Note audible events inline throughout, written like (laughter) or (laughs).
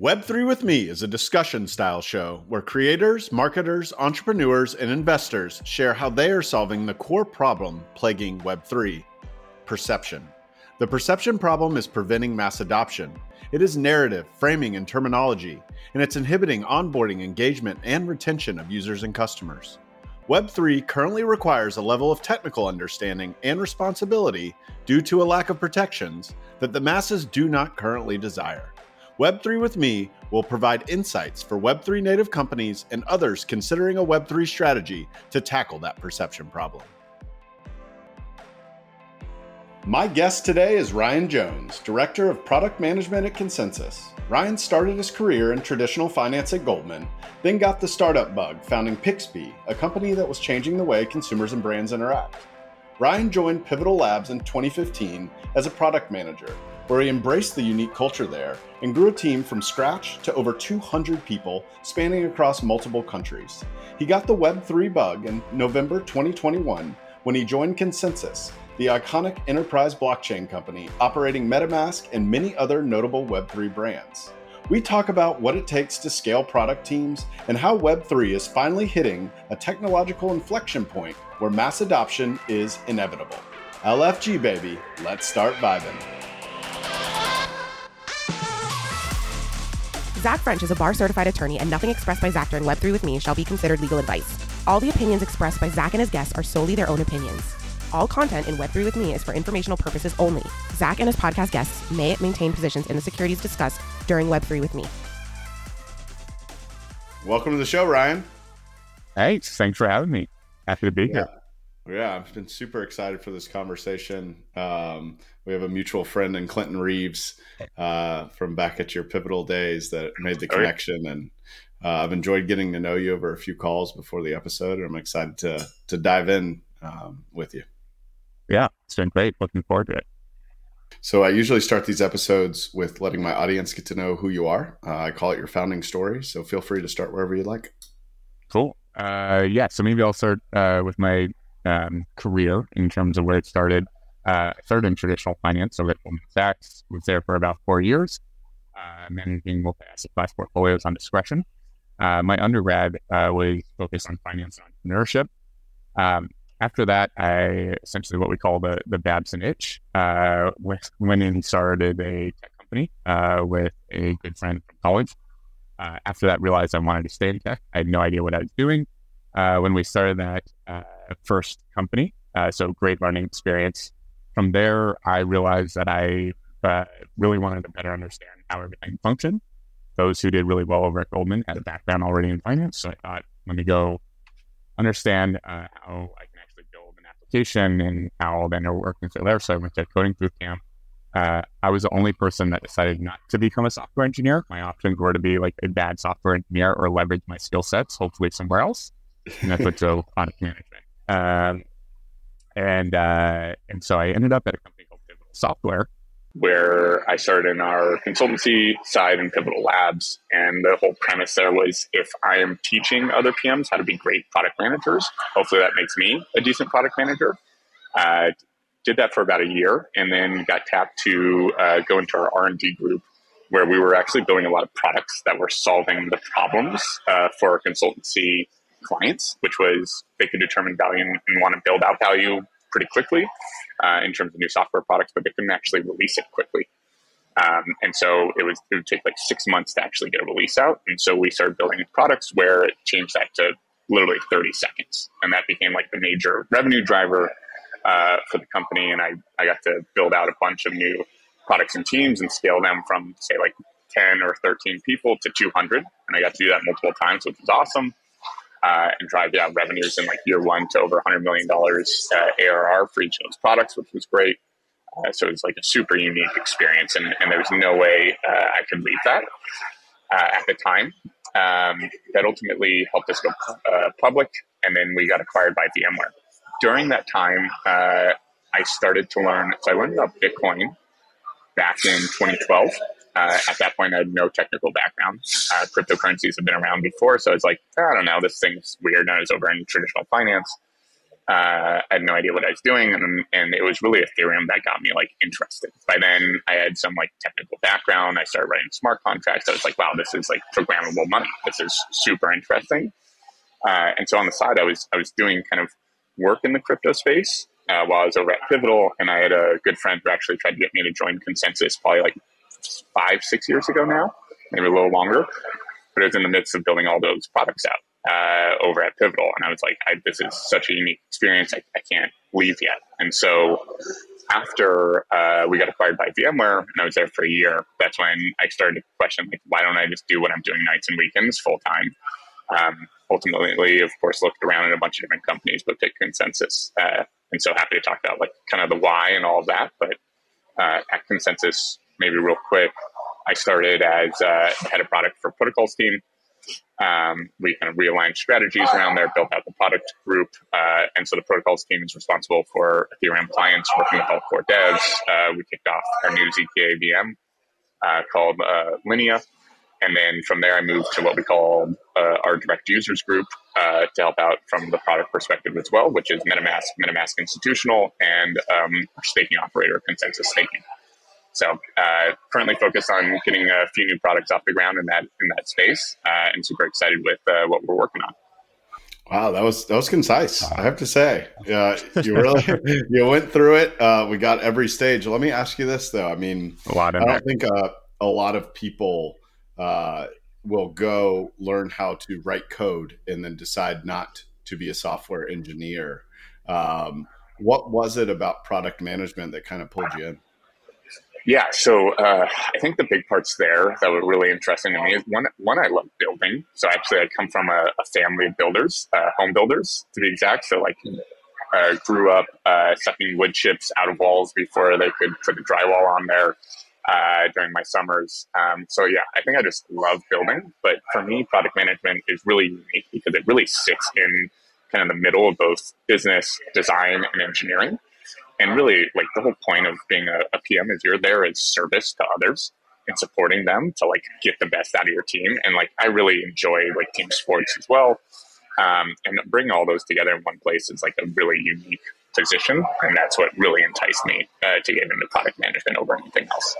Web3 with Me is a discussion style show where creators, marketers, entrepreneurs, and investors share how they are solving the core problem plaguing Web3 perception. The perception problem is preventing mass adoption. It is narrative, framing, and terminology, and it's inhibiting onboarding, engagement, and retention of users and customers. Web3 currently requires a level of technical understanding and responsibility due to a lack of protections that the masses do not currently desire. Web3 with Me will provide insights for Web3 native companies and others considering a Web3 strategy to tackle that perception problem. My guest today is Ryan Jones, Director of Product Management at ConsenSys. Ryan started his career in traditional finance at Goldman, then got the startup bug founding Pixby, a company that was changing the way consumers and brands interact. Ryan joined Pivotal Labs in 2015 as a product manager where he embraced the unique culture there and grew a team from scratch to over 200 people spanning across multiple countries. He got the Web3 bug in November 2021 when he joined ConsenSys, the iconic enterprise blockchain company operating MetaMask and many other notable Web3 brands. We talk about what it takes to scale product teams and how Web3 is finally hitting a technological inflection point where mass adoption is inevitable. LFG, baby, let's start vibing. Zach French is a bar certified attorney, and nothing expressed by Zach during Web3 with me shall be considered legal advice. All the opinions expressed by Zach and his guests are solely their own opinions. All content in Web3 with me is for informational purposes only. Zach and his podcast guests may maintain positions in the securities discussed during Web3 with me. Welcome to the show, Ryan. Hey, thanks for having me. Happy to be yeah. here. Yeah, I've been super excited for this conversation. Um, we have a mutual friend in Clinton Reeves uh, from back at your pivotal days that made the connection, and uh, I've enjoyed getting to know you over a few calls before the episode, and I'm excited to to dive in um, with you. Yeah, it's been great. Looking forward to it. So I usually start these episodes with letting my audience get to know who you are. Uh, I call it your founding story. So feel free to start wherever you'd like. Cool. Uh, yeah. So maybe I'll start uh, with my um, career in terms of where it started. Uh, started in traditional finance, so at Goldman Sachs. Was there for about four years, uh, managing multi-asset class portfolios on discretion. Uh, my undergrad uh, was focused on finance and entrepreneurship. Um, after that, I essentially what we call the the Babson itch. Uh, went, went and started a tech company uh, with a good friend from college. after that, realized I wanted to stay in tech. I had no idea what I was doing. when we started that first company. Uh, so great learning experience. From there, I realized that I uh, really wanted to better understand how everything functioned. Those who did really well over at Goldman had a background already in finance. So I thought, let me go understand uh, how I can actually build an application and how then it'll work through there. So I went to coding boot camp. Uh, I was the only person that decided not to become a software engineer. My options were to be like a bad software engineer or leverage my skill sets, hopefully somewhere else. And that's what drove product management. Um, and uh, and so I ended up at a company called Pivotal Software, where I started in our consultancy side in Pivotal Labs. And the whole premise there was if I am teaching other PMs how to be great product managers, hopefully that makes me a decent product manager. Uh, did that for about a year, and then got tapped to uh, go into our R and D group, where we were actually building a lot of products that were solving the problems uh, for our consultancy clients, which was they could determine value and, and want to build out value pretty quickly uh, in terms of new software products, but they couldn't actually release it quickly. Um, and so it was it would take like six months to actually get a release out. And so we started building products where it changed that to literally 30 seconds, and that became like the major revenue driver uh, for the company. And I I got to build out a bunch of new products and teams and scale them from say like 10 or 13 people to 200, and I got to do that multiple times, which was awesome uh, and drive yeah, revenues in like year one to over $100 million uh, ARR for each of those products, which was great. Uh, so it was like a super unique experience, and, and there was no way uh, I could leave that uh, at the time. Um, that ultimately helped us go uh, public, and then we got acquired by VMware. During that time, I started to learn. So I learned about Bitcoin back in 2012. Uh, at that point, I had no technical background. Uh, cryptocurrencies have been around before, so I was like, I don't know, this thing's weird. I was over in traditional finance. Uh, I had no idea what I was doing, and and it was really Ethereum that got me like interested. By then, I had some like technical background. I started writing smart contracts. I was like, wow, this is like programmable money. This is super interesting. Uh, and so on the side, I was I was doing kind of work in the crypto space uh, while I was over at Pivotal, and I had a good friend who actually tried to get me to join ConsenSys probably like five six years ago now, maybe a little longer. But it was in the midst of building all those products out uh, over at Pivotal, and I was like, I, "This is such a unique experience. I, I can't leave yet." And so, after uh, we got acquired by VMware, and I was there for a year, that's when I started to question, like, why don't I just do what I'm doing nights and weekends full time? Um, ultimately, of course, looked around at a bunch of different companies, but picked ConsenSys. Uh, and so happy to talk about like kind of the why and all of that. But uh, at ConsenSys, maybe real quick, I started as uh, head of product for protocols team. Um, we kind of realigned strategies around there, built out the product group, uh, and so the protocols team is responsible for Ethereum clients, working with all core devs. Uh, we kicked off our new ZK VM uh, called uh, Linea, and then from there I moved to what we call uh, our direct users group uh, to help out from the product perspective as well, which is MetaMask, MetaMask Institutional, and um, staking operator ConsenSys Staking. So uh, currently focused on getting a few new products off the ground in that in that space, uh, and super excited with uh, what we're working on. Wow, that was that was concise. I have to say, yeah, you really (laughs) (laughs) you went through it. Uh, we got every stage. Let me ask you this though. I mean, a lot. I don't think uh, a lot of people uh, will go learn how to write code and then decide not to be a software engineer. Um, what was it about product management that kind of pulled you in? Yeah, so uh, I think the big parts there that were really interesting to me is one, one I love building. So actually, I come from a, a family of builders, uh, home builders to be exact. So like, uh, grew up uh, sucking wood chips out of walls before they could put the drywall on there uh, during my summers. Um, so yeah, I think I just love building. But for me, product management is really unique because it really sits in kind of the middle of both business, design, and engineering and really like the whole point of being a, a pm is you're there as service to others and supporting them to like get the best out of your team. And like i really enjoy like team sports as well. Um, and bringing all those together in one place is like a really unique position. And that's what really enticed me uh, to get into product management over anything else.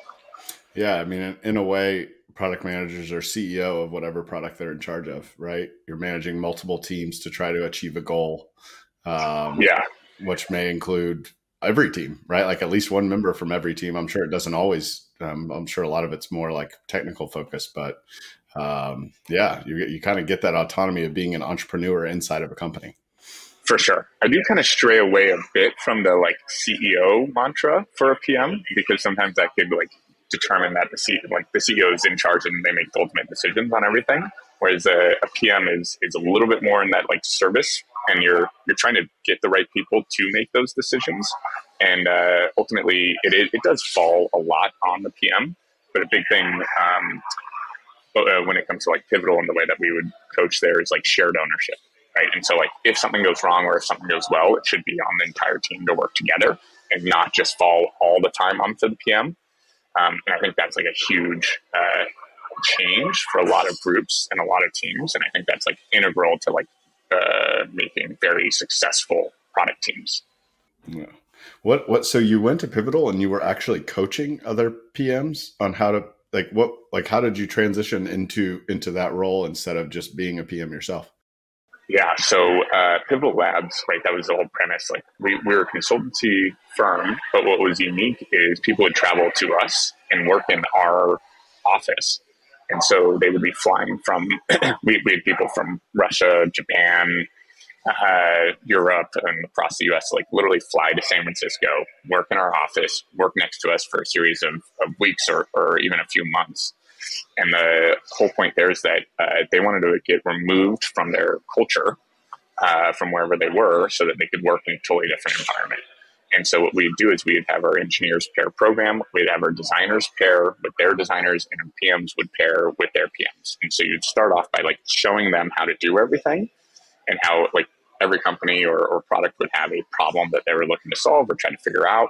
Yeah i mean in, in a way product managers are ceo of whatever product they're in charge of right? You're managing multiple teams to try to achieve a goal um, yeah. which may include every team, right? Like at least one member from every team. I'm sure it doesn't always. Um, I'm sure a lot of it's more like technical focus, but um, yeah, you you kind of get that autonomy of being an entrepreneur inside of a company. For sure, I do kind of stray away a bit from the like CEO mantra for a PM because sometimes that could like determine that the CEO, like the CEO is in charge and they make the ultimate decisions on everything. Whereas a, a PM is is a little bit more in that like service and you're you're trying to get the right people to make those decisions. And uh, ultimately, it, it, it does fall a lot on the PM. But a big thing um, uh, when it comes to like pivotal and the way that we would coach there is like shared ownership, right? And so like if something goes wrong or if something goes well, it should be on the entire team to work together and not just fall all the time onto the PM. Um, and I think that's like a huge uh, change for a lot of groups and a lot of teams. And I think that's like integral to like uh, making very successful product teams. Yeah. What what? So you went to Pivotal and you were actually coaching other PMs on how to like what like how did you transition into into that role instead of just being a PM yourself? Yeah, so uh, Pivotal Labs, right? That was the whole premise. Like we, we were a consultancy firm, but what was unique is people would travel to us and work in our office and so they would be flying from, (clears throat) we, we had people from Russia, Japan, uh, Europe, and across the US, like literally fly to San Francisco, work in our office, work next to us for a series of, of weeks or, or even a few months. And the whole point there is that uh, they wanted to get removed from their culture, uh, from wherever they were, so that they could work in a totally different environment. And so what we'd do is we'd have our engineers pair program, we'd have our designers pair with their designers, and our PMs would pair with their PMs. And so you'd start off by like showing them how to do everything and how like every company or, or product would have a problem that they were looking to solve or try to figure out.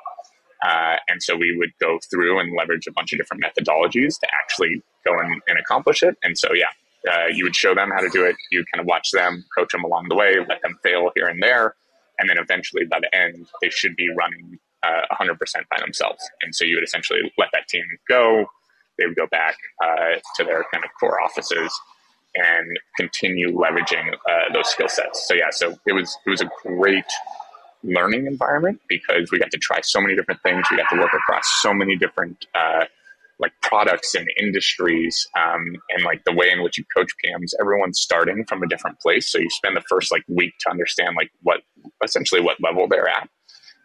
Uh, and so we would go through and leverage a bunch of different methodologies to actually go and, and accomplish it. And so, yeah, uh, you would show them how to do it. You kind of watch them, coach them along the way, let them fail here and there, and then eventually by the end they should be running uh, 100% by themselves. And so you would essentially let that team go. They would go back uh, to their kind of core offices and continue leveraging uh, those skill sets. So yeah, so it was it was a great learning environment because we got to try so many different things. We got to work across so many different uh, like products and industries, um, and like the way in which you coach PMs. Everyone's starting from a different place, so you spend the first like week to understand like what essentially what level they're at,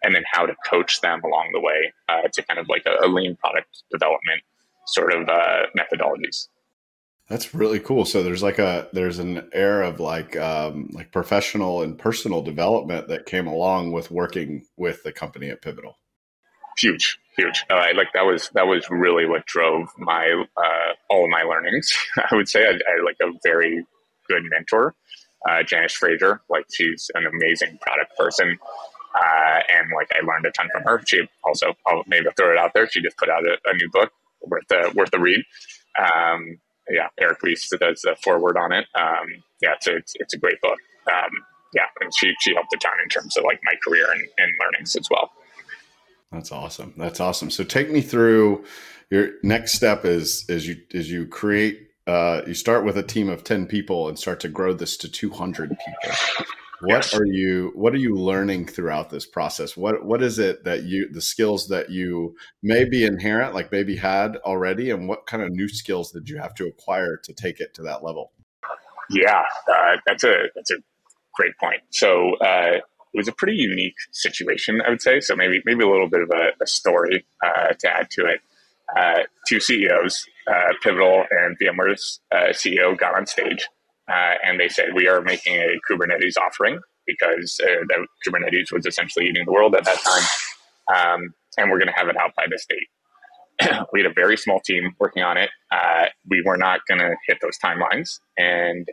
and then how to coach them along the way uh, to kind of like a, a lean product development sort of uh, methodologies. That's really cool. So there's like a there's an air of like um, like professional and personal development that came along with working with the company at Pivotal. Huge, huge. Uh, like that was that was really what drove my uh, all my learnings. (laughs) I would say I, I like a very good mentor, uh, Janice Fraser. Like she's an amazing product person, uh, and like I learned a ton from her. She also I'll maybe throw it out there. She just put out a, a new book worth a, worth a read. Um, yeah, Eric Ries does the foreword on it. Um, yeah, it's a, it's, it's a great book. Um, yeah, and she she helped a ton in terms of like my career and, and learnings as well. That's awesome. That's awesome. So take me through your next step is is you is you create uh, you start with a team of 10 people and start to grow this to 200 people what yes. are you what are you learning throughout this process what what is it that you the skills that you may be inherent like maybe had already and what kind of new skills did you have to acquire to take it to that level yeah uh, that's a that's a great point so uh, it was a pretty unique situation i would say so maybe maybe a little bit of a, a story uh, to add to it uh, two ceos uh, pivotal and vmware's uh, ceo got on stage uh, and they said we are making a Kubernetes offering because uh, Kubernetes was essentially eating the world at that time, um, and we're going to have it out by this date. (clears throat) we had a very small team working on it. We were not going to hit those timelines, and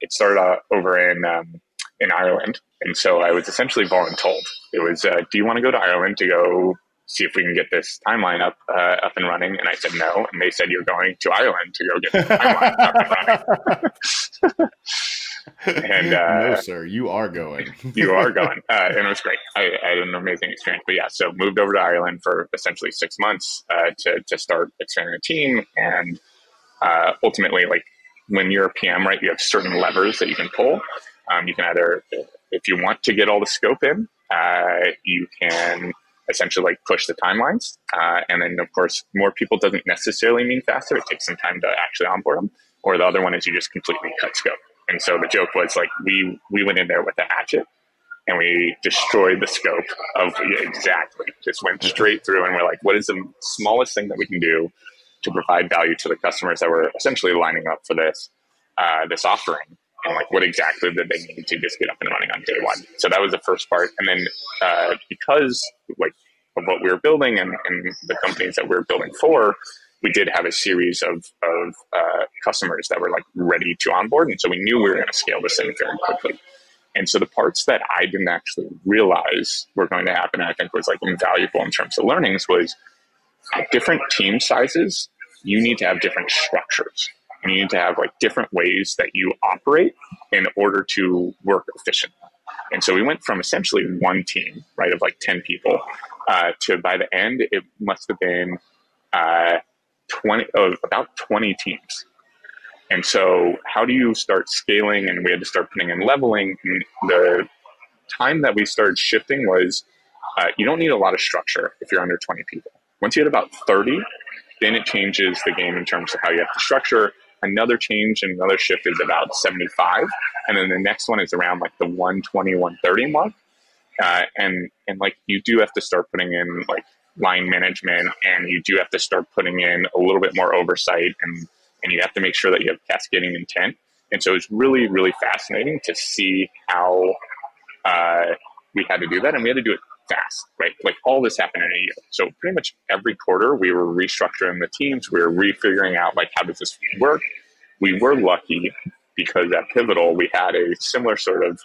it started over in um, in Ireland. And so I was essentially voluntold. It was, uh, do you want to go to Ireland to go see if we can get this timeline up uh, up and running. And I said no, and they said you're going to Ireland to go get the timeline up and running. (laughs) and uh, no, sir, you are going. (laughs) you are going, uh, and it was great. I, I, had an amazing experience. But yeah, so moved over to Ireland for essentially six months uh, to to start expanding a team, and uh, ultimately, like when you're a PM, right, you have certain levers that you can pull. Um, you can either, if you want to get all the scope in, uh, you can essentially like push the timelines. Uh, and then, of course, more people doesn't necessarily mean faster. It takes some time to actually onboard them. Or the other one is you just completely cut scope. And so the joke was like we we went in there with a hatchet and we destroyed the scope of yeah, exactly just went straight through and we're like, what is the smallest thing that we can do to provide value to the customers that were essentially lining up for this uh, this offering? Like what exactly did they need to just get up and running on day one. So that was the first part, and then uh, because like of what we were building and, and the companies that we were building for, we did have a series of, of uh, customers that were like ready to onboard, and so we knew we were going to scale this thing very quickly. And so the parts that I didn't actually realize were going to happen, I think was like invaluable in terms of learnings, was different team sizes. You need to have different structures and you need to have like different ways that you operate in order to work efficiently. And so we went from essentially one team, right, of like 10 people, uh, to by the end, it must have been uh, 20, oh, about 20 teams. And so, how do you start scaling? And we had to start putting in leveling. And the time that we started shifting was uh, you don't need a lot of structure if you're under 20 people. Once you hit about 30, then it changes the game in terms of how you have to structure Another change and another shift is about 75. And then the next one is around like the 120, 130 mark. Uh, and, and like you do have to start putting in like line management and you do have to start putting in a little bit more oversight and, and you have to make sure that you have cascading intent. And so it's really, really fascinating to see how uh, we had to do that. And we had to do it fast, right? Like all this happened in a year. So pretty much every quarter we were restructuring the teams. We were refiguring out like how does this work. We were lucky because at Pivotal we had a similar sort of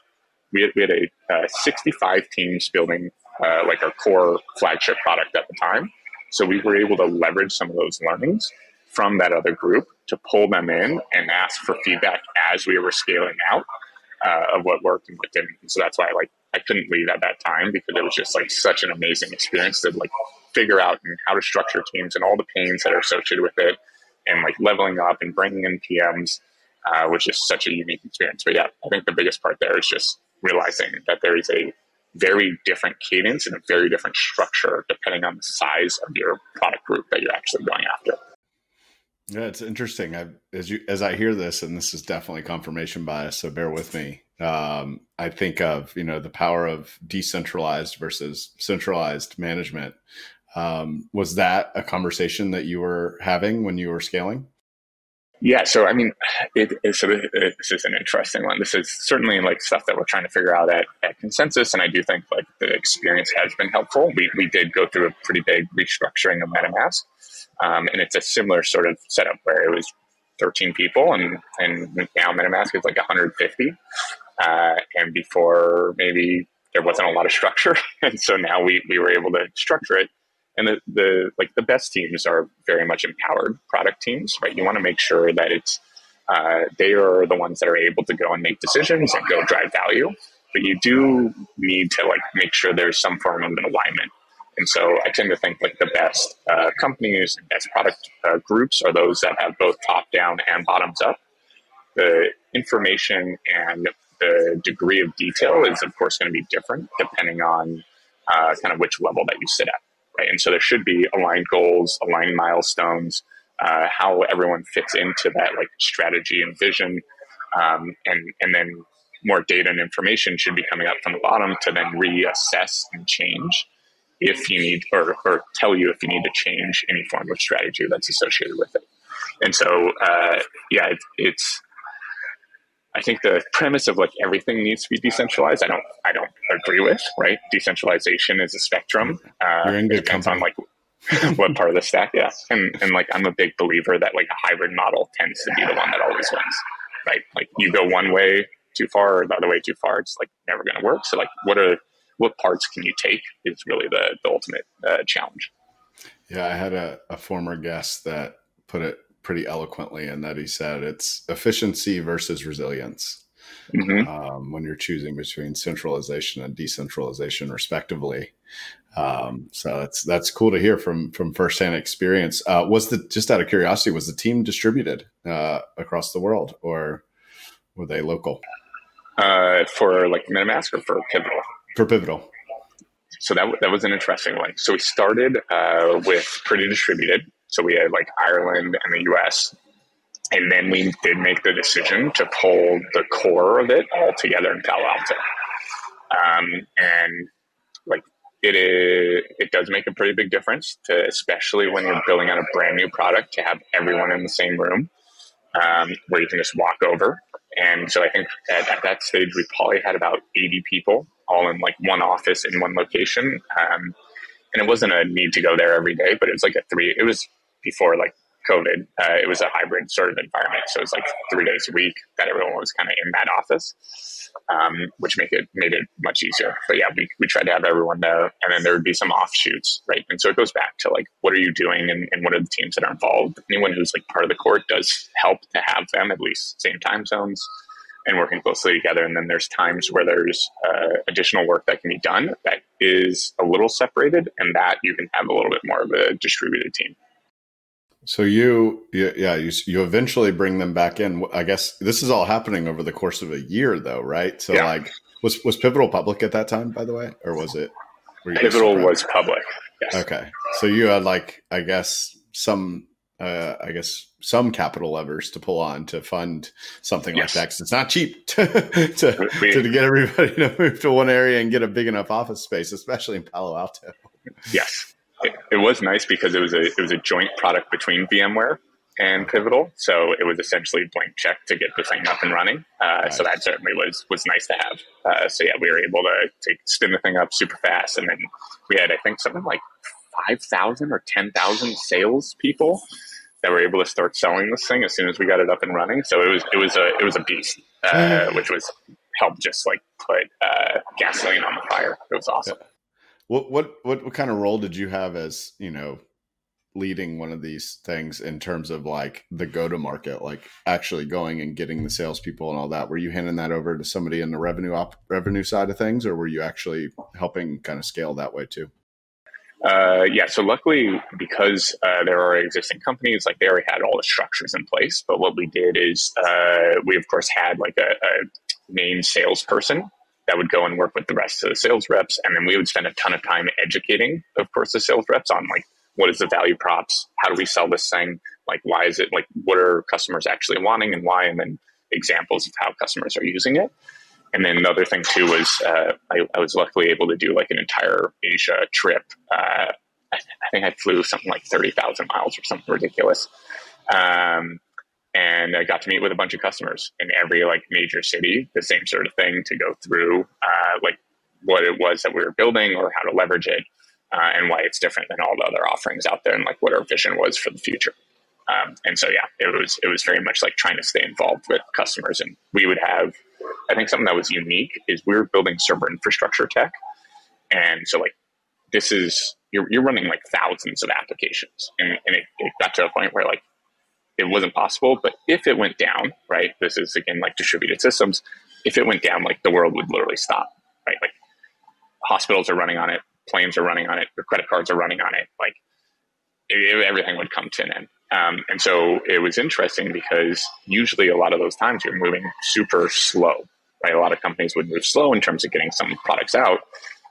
we had, we had a uh, 65 teams building uh, like our core flagship product at the time. So we were able to leverage some of those learnings from that other group to pull them in and ask for feedback as we were scaling out uh, of what worked and what didn't. So that's why like I couldn't leave at that time because it was just like such an amazing experience to like figure out and how to structure teams and all the pains that are associated with it and like leveling up and bringing in PMs, uh, which is such a unique experience. But yeah, I think the biggest part there is just realizing that there is a very different cadence and a very different structure depending on the size of your product group that you're actually going after. Yeah, it's interesting. I, as you as I hear this, and this is definitely confirmation bias, so bear with me. Um, I think of you know the power of decentralized versus centralized management. Um, was that a conversation that you were having when you were scaling? Yeah, so I mean, it, it, so this is an interesting one. This is certainly like stuff that we're trying to figure out at, at ConsenSys, and I do think like the experience has been helpful. We we did go through a pretty big restructuring of MetaMask, um, and it's a similar sort of setup where it was 13 people, and and now MetaMask is like 150, uh, and before maybe there wasn't a lot of structure, (laughs) and so now we we were able to structure it. And the, the like the best teams are very much empowered product teams right? You want to make sure that it's uh, they are the ones that are able to go and make decisions and go drive value but you do need to like make sure there's some form of an alignment. And so i tend to think like the best uh, companies and best product uh, groups are those that have both top down and bottoms up. The information and the degree of detail is of course going to be different depending on uh, kind of which level that you sit at right? And so there should be aligned goals, aligned milestones, uh, how everyone fits into that like strategy and vision, um, and and then more data and information should be coming up from the bottom to then reassess and change if you need or, or tell you if you need to change any form of strategy that's associated with it. And so, uh, yeah, it, it's I think the premise of like everything needs to be decentralized. I don't. I don't agree with. Right, decentralization is a spectrum. Uh, You're in good depends company. on like what part of the stack. Yeah, and and like I'm a big believer that like a hybrid model tends to be the one that always wins. Right, like you go one way too far or the other way too far, it's like never going to work. So like, what are what parts can you take is really the the ultimate uh, challenge. Yeah, I had a, a former guest that put it pretty eloquently in that he said it's efficiency versus resilience mm-hmm. um, when you're choosing between centralization and decentralization, respectively. Um, so that's that's cool to hear from from firsthand experience. Uh, was the just out of curiosity, was the team distributed uh, across the world, or were they local? Uh, for like MetaMask or for Pivotal? For Pivotal. So that that was an interesting one. So we started uh, with pretty distributed. So we had like Ireland and the US. And then we did make the decision to pull the core of it all together in Palo Alto. Um, and like it is, it does make a pretty big difference to, especially when you're building out a brand new product to have everyone in the same room um, where you can just walk over. And so I think at, at, that stage, we probably had about 80 people all in like one office in one location. Um, and it wasn't a need to go there every day, but it was like a three, it was before like COVID, uh, it was a hybrid sort of environment. So it was like three days a week that everyone was kind of in that office, um, which make it made it much easier. But yeah, we, we tried to have everyone there, and then there would be some offshoots, right? And so it goes back to like, what are you doing, and, and what are the teams that are involved? Anyone who's like part of the court does help to have them at least same time zones and working closely together. And then there's times where there's uh, additional work that can be done that is a little separated, and that you can have a little bit more of a distributed team. So you, yeah, you, you eventually bring them back in. I guess this is all happening over the course of a year, though, right? So, yeah. like, was was Pivotal public at that time, by the way, or was it? Pivotal was public. Yes. Okay, so you had like, I guess some, uh, I guess some capital levers to pull on to fund something yes. like that. It's not cheap (laughs) to to, we, to get everybody (laughs) to move to one area and get a big enough office space, especially in Palo Alto. Yes, it, it, was nice because it was a it was a joint product between VMware and Pivotal, so it was essentially a blank check to get the thing up and running. Uh, nice. So that certainly was was nice to have. Uh, so yeah, we were able to, to spin the thing up super fast, and then we had I think something like five thousand or ten thousand sales people that were able to start selling this thing as soon as we got it up and running. So it was it was a it was a beast, uh, which was helped just like put uh, gasoline on the fire. It was awesome. What what what what kind of role did you have as you know leading one of these things in terms of like the go to market, like actually going and getting the salespeople and all that? Were you handing that over to somebody in the revenue op- revenue side of things, or were you actually helping kind of scale that way too? Uh, yeah, so luckily, because uh, there are existing companies, like they already had all the structures in place. But what we did is uh, we, of course, had like a, a main salesperson that would go and work with the rest of the sales reps, and then we would spend a ton of time educating, of course, the sales reps on like what is the value props, how do we sell this thing, like why is it like what are customers actually wanting and why, and then examples of how customers are using it. And then another thing too was uh, I, I, was luckily able to do like an entire Asia trip. Uh, I, I, think I flew something like thirty thousand miles or something ridiculous, um, and I got to meet with a bunch of customers in every like major city. The same sort of thing to go through uh, like what it was that we were building or how to leverage it, uh, and why it's different than all the other offerings out there, and like what our vision was for the future. Um, and so yeah, it was it was very much like trying to stay involved with customers, and we would have I think something that was unique is we were building server infrastructure tech. And so like this is you're, you're running like thousands of applications and, and it, it got to a point where like it wasn't possible but if it went down right this is again like distributed systems if it went down like the world would literally stop right like hospitals are running on it planes are running on it your credit cards are running on it like it, everything would come to an end um, and so it was interesting because usually a lot of those times you're moving super slow, right? A lot of companies would move slow in terms of getting some products out,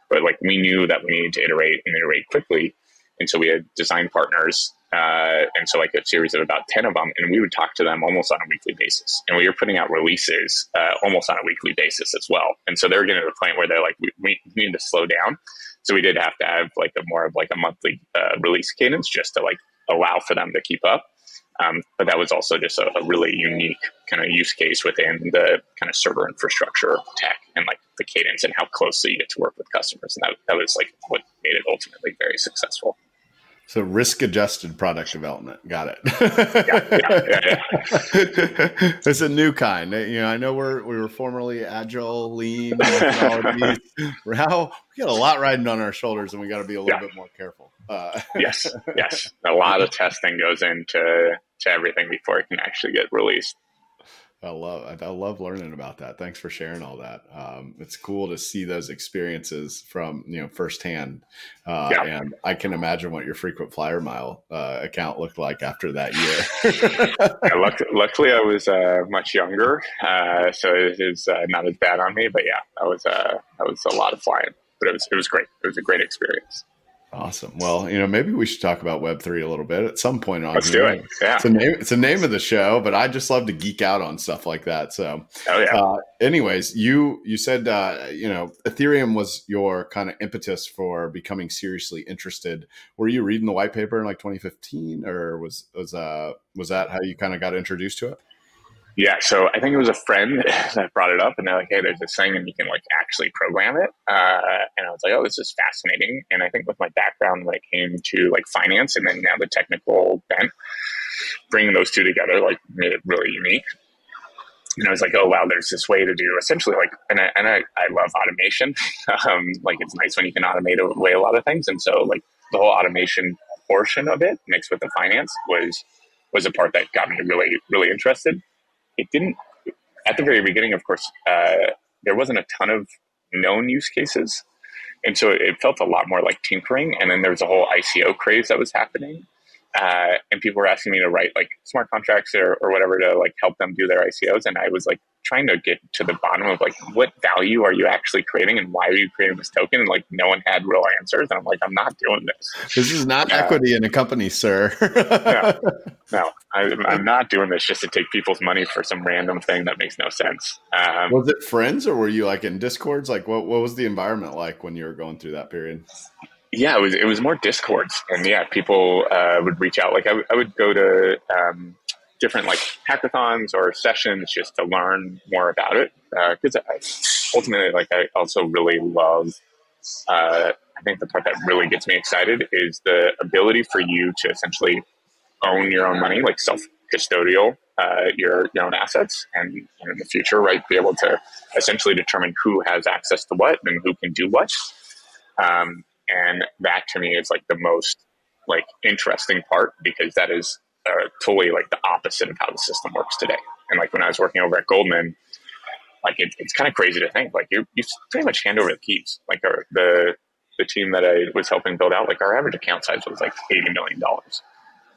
but like we knew that we needed to iterate and iterate quickly. And so we had design partners, uh, and so like a series of about 10 of them, and we would talk to them almost on a weekly basis. And we were putting out releases uh, almost on a weekly basis as well. And so they were getting to the point where they're like, we, we need to slow down. So we did have to have like a more of like a monthly uh, release cadence just to like allow for them to keep up. Um, but that was also just a, a, really unique kind of use case within the kind of server infrastructure tech and like the cadence and how closely you get to work with customers. And that, that was like what made it ultimately very successful. So risk adjusted product development. Got it. yeah, yeah, yeah, it's a new kind. You know, I know we're we were formerly agile, lean methodologies. (laughs) we got a lot riding on our shoulders, and we got to be a little bit more careful. Uh, (laughs) yes, yes, a lot of testing goes into to everything before it can actually get released. I love I love learning about that. Thanks for sharing all that. Um, it's cool to see those experiences from you know firsthand, uh, yeah. and I can imagine what your frequent flyer mile uh, account looked like after that year. (laughs) (laughs) yeah, luckily, luckily, I was uh, much younger, uh, so it is uh, not as bad on me. But yeah, that was uh, that was a lot of flying, but it was it was great. It was a great experience. Awesome. Well, you know, maybe we should talk about Web three a little bit at some point on. Let's here. do it. Yeah, it's a name. It's a name of the show, but I just love to geek out on stuff like that. So, oh yeah. Uh, anyways, you you said uh, you know Ethereum was your kind of impetus for becoming seriously interested. Were you reading the white paper in like 2015, or was was uh was that how you kind of got introduced to it? Yeah, so I think it was a friend (laughs) that brought it up, and they're like, "Hey, there's this thing, and you can like actually program it." Uh, and I was like, "Oh, this is fascinating." And I think with my background when it came to like finance, and then now the technical bent, bringing those two together like made it really unique. And I was like, "Oh wow, there's this way to do essentially like," and I and I, I love automation. (laughs) um, like it's nice when you can automate away a lot of things, and so like the whole automation portion of it mixed with the finance was was a part that got me really really interested it didn't at the very beginning of course uh, there wasn't a ton of known use cases. And so it felt a lot more like tinkering and then there was a whole ico craze that was happening uh, and people were asking me to write like smart contracts or, or whatever to like help them do their icos and i was like trying to get to the bottom of like what value are you actually creating and why are you creating this token? And like no one had real answers and i'm like i'm not doing this. This is not uh, equity in a company sir. No, (laughs) no. I, am not doing this just to take people's money for some random thing that makes no sense. Um, was it friends or were you like in discords? Like what, what was the environment like when you were going through that period yeah, it was it was more discords, and yeah, people uh, would reach out. Like I, w- I would go to um, different like hackathons or sessions just to learn more about it because uh, ultimately like i also really love uh, i think the part that really gets me excited is the ability for you to essentially own your own money like self custodial uh, your your own assets and in the future right be able to essentially determine who has access to what and who can do what um, and that to me is like the most like interesting part because that is uh, totally like the opposite of how the system works today. And like when I was working over at Goldman, like it, it's kind of crazy to think like you you pretty much hand over the keys. Like our, the the team that I was helping build out, like our average account size was like eighty million dollars,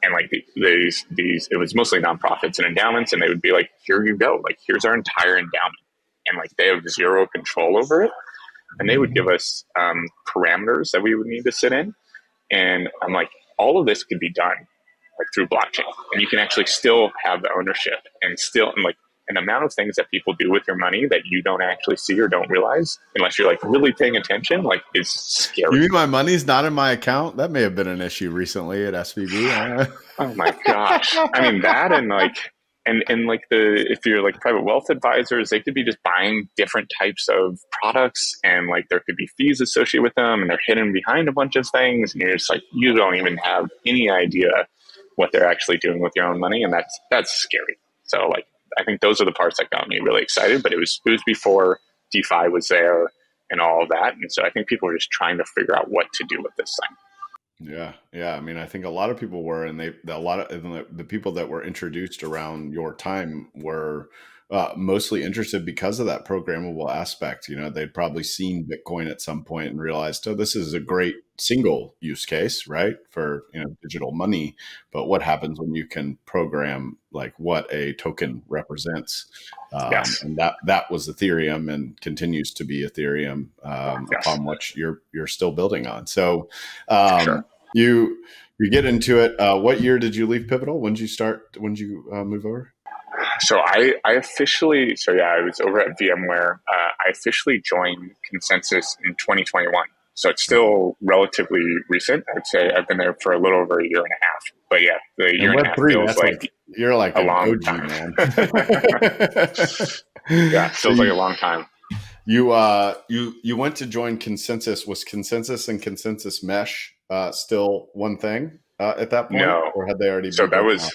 and like these these it was mostly nonprofits and endowments, and they would be like, here you go, like here's our entire endowment, and like they have zero control over it, and they would give us um, parameters that we would need to sit in, and I'm like, all of this could be done like through blockchain, and you can actually still have the ownership and still and like an amount of things that people do with your money that you don't actually see or don't realize unless you're like really paying attention like is scary. You mean my money's not in my account? That may have been an issue recently at SVB. oh my gosh. I mean that and like and and like the if you're like private wealth advisors, they could be just buying different types of products and like there could be fees associated with them and they're hidden behind a bunch of things and you're just like you don't even have any idea what they're actually doing with your own money and that's that's scary. So like I think those are the parts that got me really excited. But it was it was before DeFi was there and all of that, and so I think people were just trying to figure out what to do with this thing. Yeah, yeah. I mean, I think a lot of people were, and they a lot of the people that were introduced around your time were uh, mostly interested because of that programmable aspect. You know, they'd probably seen Bitcoin at some point and realized, oh, this is a great single use case, right, for you know digital money. But what happens when you can program like what a token represents? Um, yes. And that that was Ethereum and continues to be Ethereum um, yes. upon which you're you're still building on. So um, sure. You you get into it. Uh, what year did you leave Pivotal? When did you start? When did you uh, move over? So I, I officially, so yeah, I was over at VMware. Uh, I officially joined ConsenSys in 2021. So it's still relatively recent. I'd say I've been there for a little over a year and a half. But yeah, the year and, and a half three, feels like, like, you're like a long OG, time, man. (laughs) (laughs) yeah, feels like a long time. You uh you you went to join ConsenSys. Was ConsenSys and ConsenSys Mesh uh, still one thing uh, at that point? No, or had they already? So that was. Out?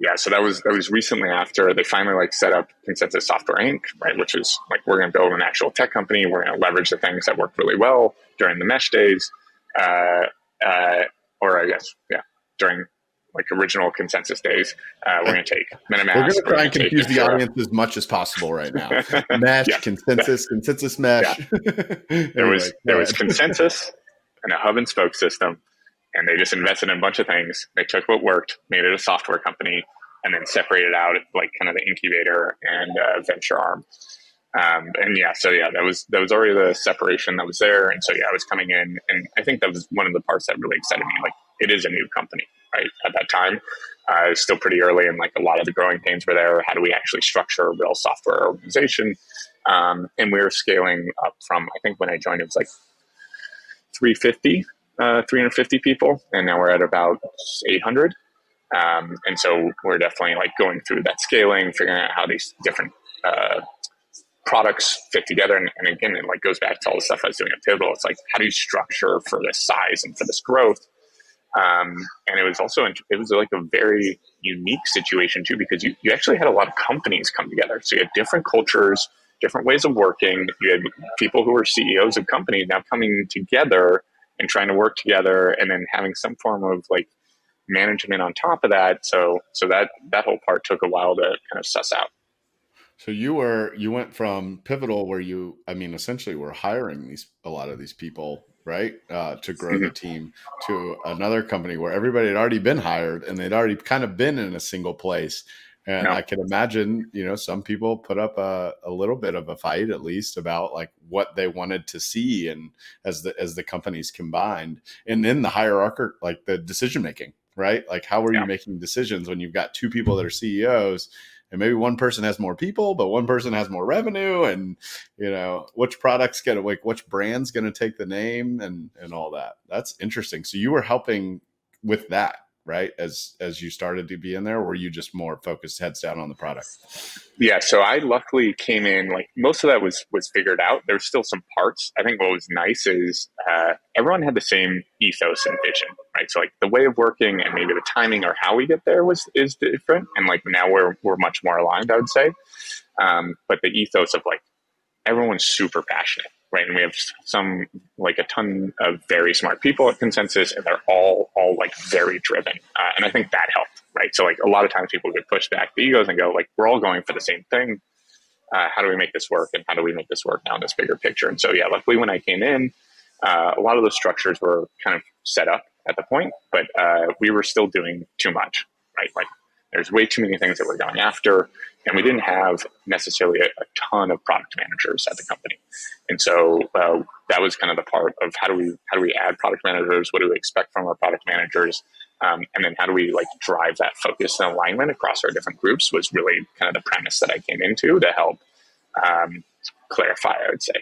yeah, so that was that was recently after they finally like set up ConsenSys Software Inc., right? Which is like we're going to build an actual tech company. We're going to leverage the things that worked really well during the mesh days, uh, uh, or I guess yeah, during like original ConsenSys days. Uh, we're going to take MetaMask. We're going to try and confuse the audience as much as possible right now. (laughs) Mesh, yeah. consensus, ConsenSys Mesh. Yeah. (laughs) anyway, there was there was ConsenSys and a hub and spoke system and they just invested in a bunch of things. They took what worked, made it a software company, and then separated out like kind of the incubator and uh, venture arm. Um, and yeah, so yeah, that was that was already the separation that was there, and so yeah, I was coming in, and I think that was one of the parts that really excited me. Like, it is a new company, right? At that time, uh, it was still pretty early, and like a lot of the growing pains were there. How do we actually structure a real software organization? Um, and we were scaling up from I think when I joined, it was like 350 uh, 350 people, and now we're at about 800. Um, and so we're definitely like going through that scaling, figuring out how these different uh, products fit together. And, and, again, it like goes back to all the stuff I was doing at Pivotal. It's like how do you structure for this size and for this growth? Um, and it was also it was like a very unique situation too because you, you actually had a lot of companies come together. So you had different cultures, different ways of working. You had people who were CEOs of companies now coming together and trying to work together and then having some form of like management on top of that so so that that whole part took a while to kind of suss out so you were you went from pivotal where you i mean essentially were hiring these a lot of these people right uh, to grow mm-hmm. the team to another company where everybody had already been hired and they'd already kind of been in a single place and no. I can imagine, you know, some people put up a, a little bit of a fight at least about like what they wanted to see and as the as the companies combined. And then the hierarchy like the decision making, right? Like how are yeah. you making decisions when you've got two people that are CEOs and maybe one person has more people, but one person has more revenue and you know, which products get like which brand's gonna take the name and and all that. That's interesting. So you were helping with that right as as you started to be in there were you just more focused heads down on the product? Yeah so i luckily came in like most of that was was figured out. There's still some parts. I think what was nice is uh, everyone had the same ethos and vision right? So like the way of working and maybe the timing or how we get there was is different and like now we're we're much more aligned i would say. Um, but the ethos of like everyone's super passionate right? And we have some like a ton of very smart people at ConsenSys, and they're all all like very driven, uh, and I think that helped, right? So like a lot of times people could push back the egos and go like, we're all going for the same thing. Uh, how do we make this work, and how do we make this work now in this bigger picture? And so yeah, luckily when I came in, uh, a lot of those structures were kind of set up at the point, but uh, we were still doing too much, right? Like there's way too many things that we're going after, and we didn't have necessarily a, a ton of product managers at the company. And so uh, that was kind of the part of how do we how do we add product managers? What do we expect from our product managers? Um, and then how do we like drive that focus and alignment across our different groups was really kind of the premise that I came into to help um, clarify, I would say.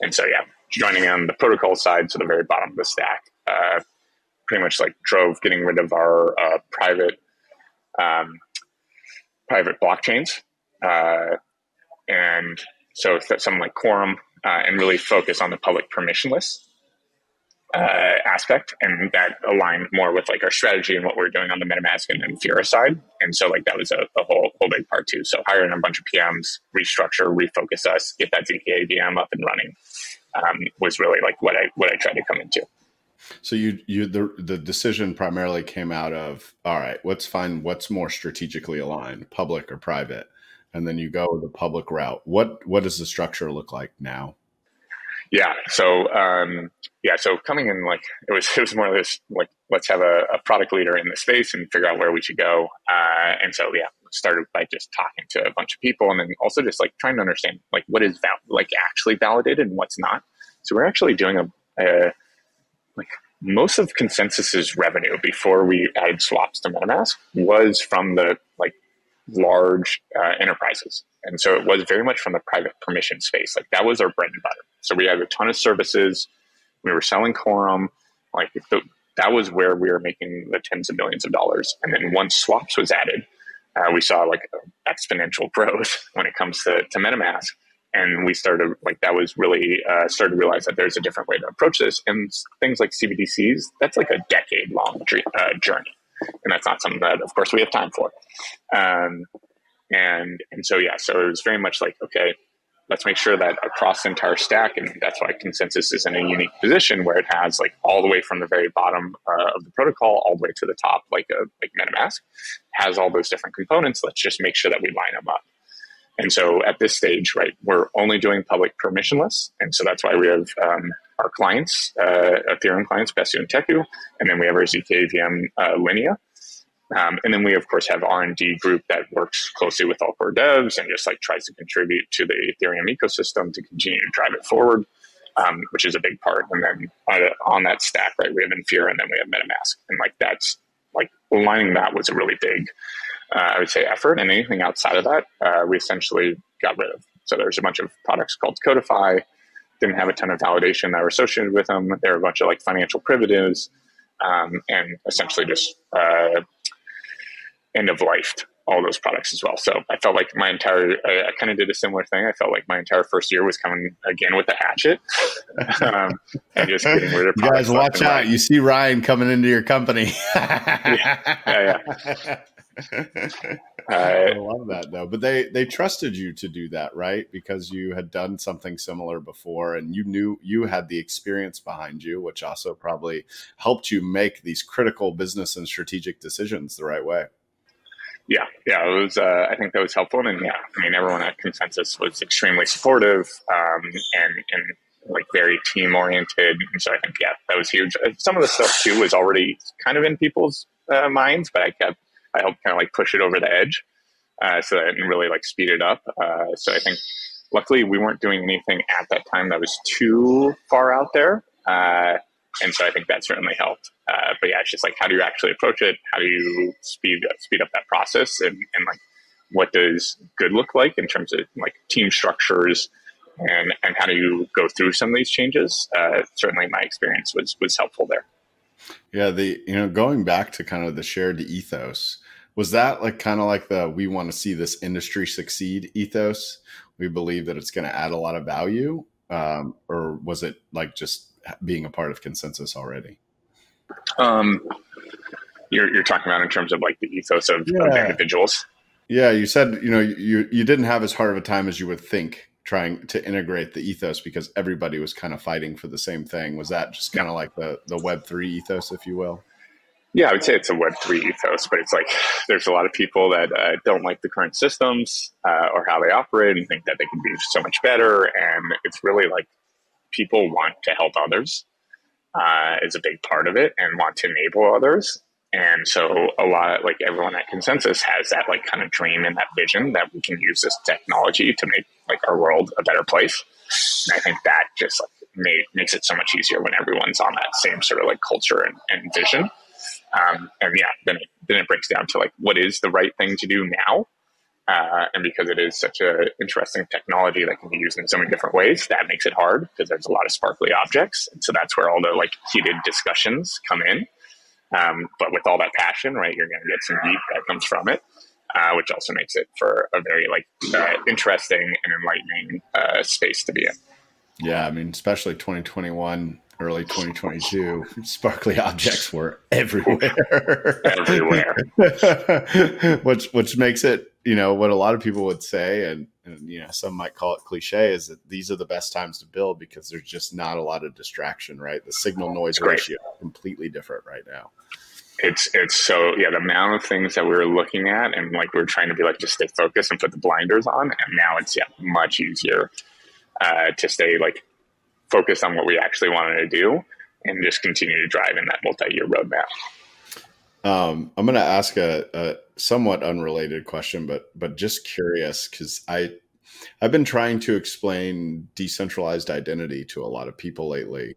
And so yeah, joining on the protocol side, so the very bottom of the stack, uh, pretty much like drove getting rid of our uh, private um, private blockchains, uh, and so something like Quorum, uh, and really focus on the public permissionless uh, aspect, and that aligned more with like our strategy and what we are doing on the MetaMask and Infura side. And so like that was a, a, whole whole big part too. So hiring a bunch of PMs, restructure, refocus us, get that ZK up and running um, was really like what I what I tried to come into. So you you the the decision primarily came out of all right, let's find what's more strategically aligned, public or private, and then you go the public route. What what does the structure look like now? Yeah. So um, yeah. So coming in like it was (laughs) it was more of this like let's have a, a product leader in the space and figure out where we should go. Uh, and so yeah, started by just talking to a bunch of people and then also just like trying to understand like what is val- like actually validated and what's not. So we're actually doing a, a like most of ConsenSys's revenue before we added swaps to MetaMask was from the like large uh, enterprises, and so it was very much from the private permission space. Like that was our bread and butter. So we had a ton of services. We were selling Quorum. Like the, that was where we were making the tens of millions of dollars. And then once swaps was added, uh, we saw like exponential (laughs) growth when it comes to, to MetaMask and we started like that was really uh, started to realize that there's a different way to approach this. And things like cbdcs that's like a decade long uh, journey. And that's not something that of course we have time for. Um, and and so yeah so it was very much like okay let's make sure that across the entire stack and that's why ConsenSys is in a unique position where it has like all the way from the very bottom uh, of the protocol all the way to the top like a like metamask has all those different components. Let's just make sure that we line them up and so at this stage, right, we're only doing public permissionless. And so that's why we have um, our clients, uh, Ethereum clients, Besu and Teku, and then we have our ZKVM uh, Linea. Um, and then we, of course, have R&D group that works closely with all core devs and just like tries to contribute to the Ethereum ecosystem to continue to drive it forward, um, which is a big part. And then on that stack, right, we have Infura and then we have MetaMask. And like that's like aligning that was a really big I would say, effort. And anything outside of that, uh, we essentially got rid of. So there's a bunch of products called Codefi, didn't have a ton of validation that were associated with them. There were a bunch of like financial primitives, um, and essentially just uh, end of life all those products as well. So I felt like my entire, I, I kind of did a similar thing. I felt like my entire first year was coming again with a hatchet (laughs) um, and just getting rid of You guys watch out. Right. You see Ryan coming into your company. (laughs) yeah, yeah. yeah. (laughs) (laughs) I love that though. But they they trusted you to do that, right? Because you had done something similar before, and you knew you had the experience behind you, which also probably helped you make these critical business and strategic decisions the right way. Yeah, yeah, it was. Uh, I think that was helpful, and yeah, I mean, everyone at ConsenSys was extremely supportive um, and and like very team oriented, and so I think yeah, that was huge. Some of the stuff too was already kind of in people's uh, minds, but I kept I helped kind of like push it over the edge, uh, so that and really like speed it up. Uh, so I think luckily we weren't doing anything at that time that was too far out there, uh, and so I think that certainly helped. Uh, but yeah, it's just like how do you actually approach it? How do you speed speed up that process? And, and like what does good look like in terms of like team structures? And, and how do you go through some of these changes? Uh, certainly, my experience was was helpful there. Yeah, the you know going back to kind of the shared ethos was that like kind of like the we want to see this industry succeed ethos. We believe that it's going to add a lot of value, um, or was it like just being a part of ConsenSys already? Um, you're you're talking about in terms of like the ethos of, yeah. of individuals. Yeah, you said you know you you didn't have as hard of a time as you would think trying to integrate the ethos because everybody was kind of fighting for the same thing. Was that just kind of like the the Web three ethos, if you will? Yeah, I would say it's a Web three ethos, but it's like there's a lot of people that uh, don't like the current systems uh, or how they operate and think that they can be so much better. And it's really like people want to help others uh, is a big part of it and want to enable others. And so a lot like everyone at ConsenSys has that like kind of dream and that vision that we can use this technology to make like our world a better place. And I think that just like made, makes it so much easier when everyone's on that same sort of like culture and, and vision. Um, and yeah, then it, then it breaks down to like what is the right thing to do now. Uh, and because it is such an interesting technology that can be used in so many different ways, that makes it hard because there's a lot of sparkly objects. And so that's where all the like heated discussions come in. Um, but with all that passion, right, you're going to get some heat that comes from it, uh, which also makes it for a very like uh, interesting and enlightening uh, space to be in. Yeah, I mean, especially 2021, early 2022, (laughs) sparkly objects were everywhere. everywhere. (laughs) which which makes it, you know, what a lot of people would say, and, and you know, some might call it cliche, is that these are the best times to build because there's just not a lot of distraction, right? The signal noise ratio is completely different right now it's it's so yeah the amount of things that we were looking at and like we are trying to be like just stay focused and put the blinders on and now it's yeah much easier uh, to stay like focused on what we actually wanted to do and just continue to drive in that multi-year roadmap. Um, I'm going to ask a, a, somewhat unrelated question, but but just curious because I I've been trying to explain decentralized identity to a lot of people lately,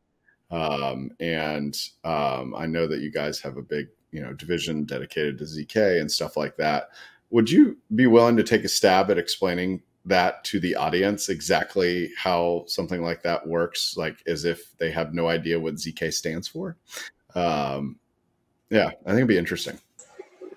um, and um, I know that you guys have a big you know division dedicated to zk and stuff like that. Would you be willing to take a stab at explaining that to the audience exactly how something like that works, like as if they have no idea what ZK stands for. Um, yeah, I think it'd be interesting.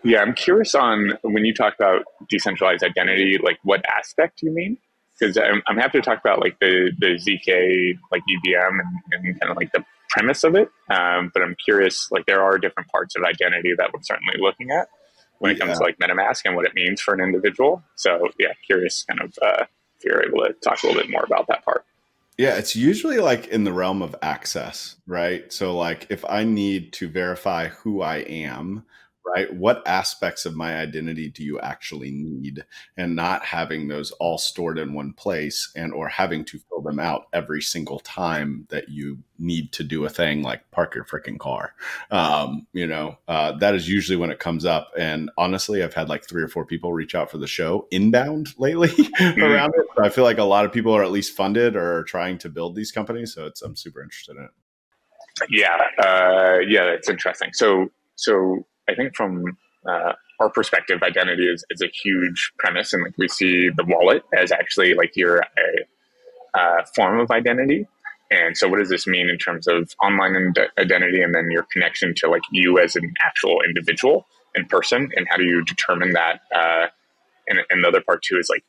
Yeah, I'm curious on when you talk about decentralized identity, like what aspect you mean? Because I'm, I'm, happy to talk about like the, the ZK, like EVM and, and kind of like the premise of it. Um, but I'm curious, like there are different parts of identity that we're certainly looking at when it comes yeah. to like MetaMask and what it means for an individual. So yeah, curious kind of uh, if you're able to talk a little bit more about that part. Yeah, it's usually like in the realm of access, right? So like if I need to verify who I am, right? What aspects of my identity do you actually need? And not having those all stored in one place and or having to fill them out every single time that you need to do a thing like park your freaking car. Um, you know uh, that is usually when it comes up. And honestly i've had like three or four people reach out for the show inbound (laughs) lately mm-hmm. (laughs) around it. So i feel like a lot of people are at least funded or trying to build these companies. So it's i'm super interested in it. Yeah uh, yeah it's interesting. So so I think from uh, our perspective, identity is, is a huge premise, and like we see the wallet as actually like your a uh, form of identity. And so, what does this mean in terms of online identity, and then your connection to like you as an actual individual in person, and how do you determine that? Uh, and, and the other part too is like,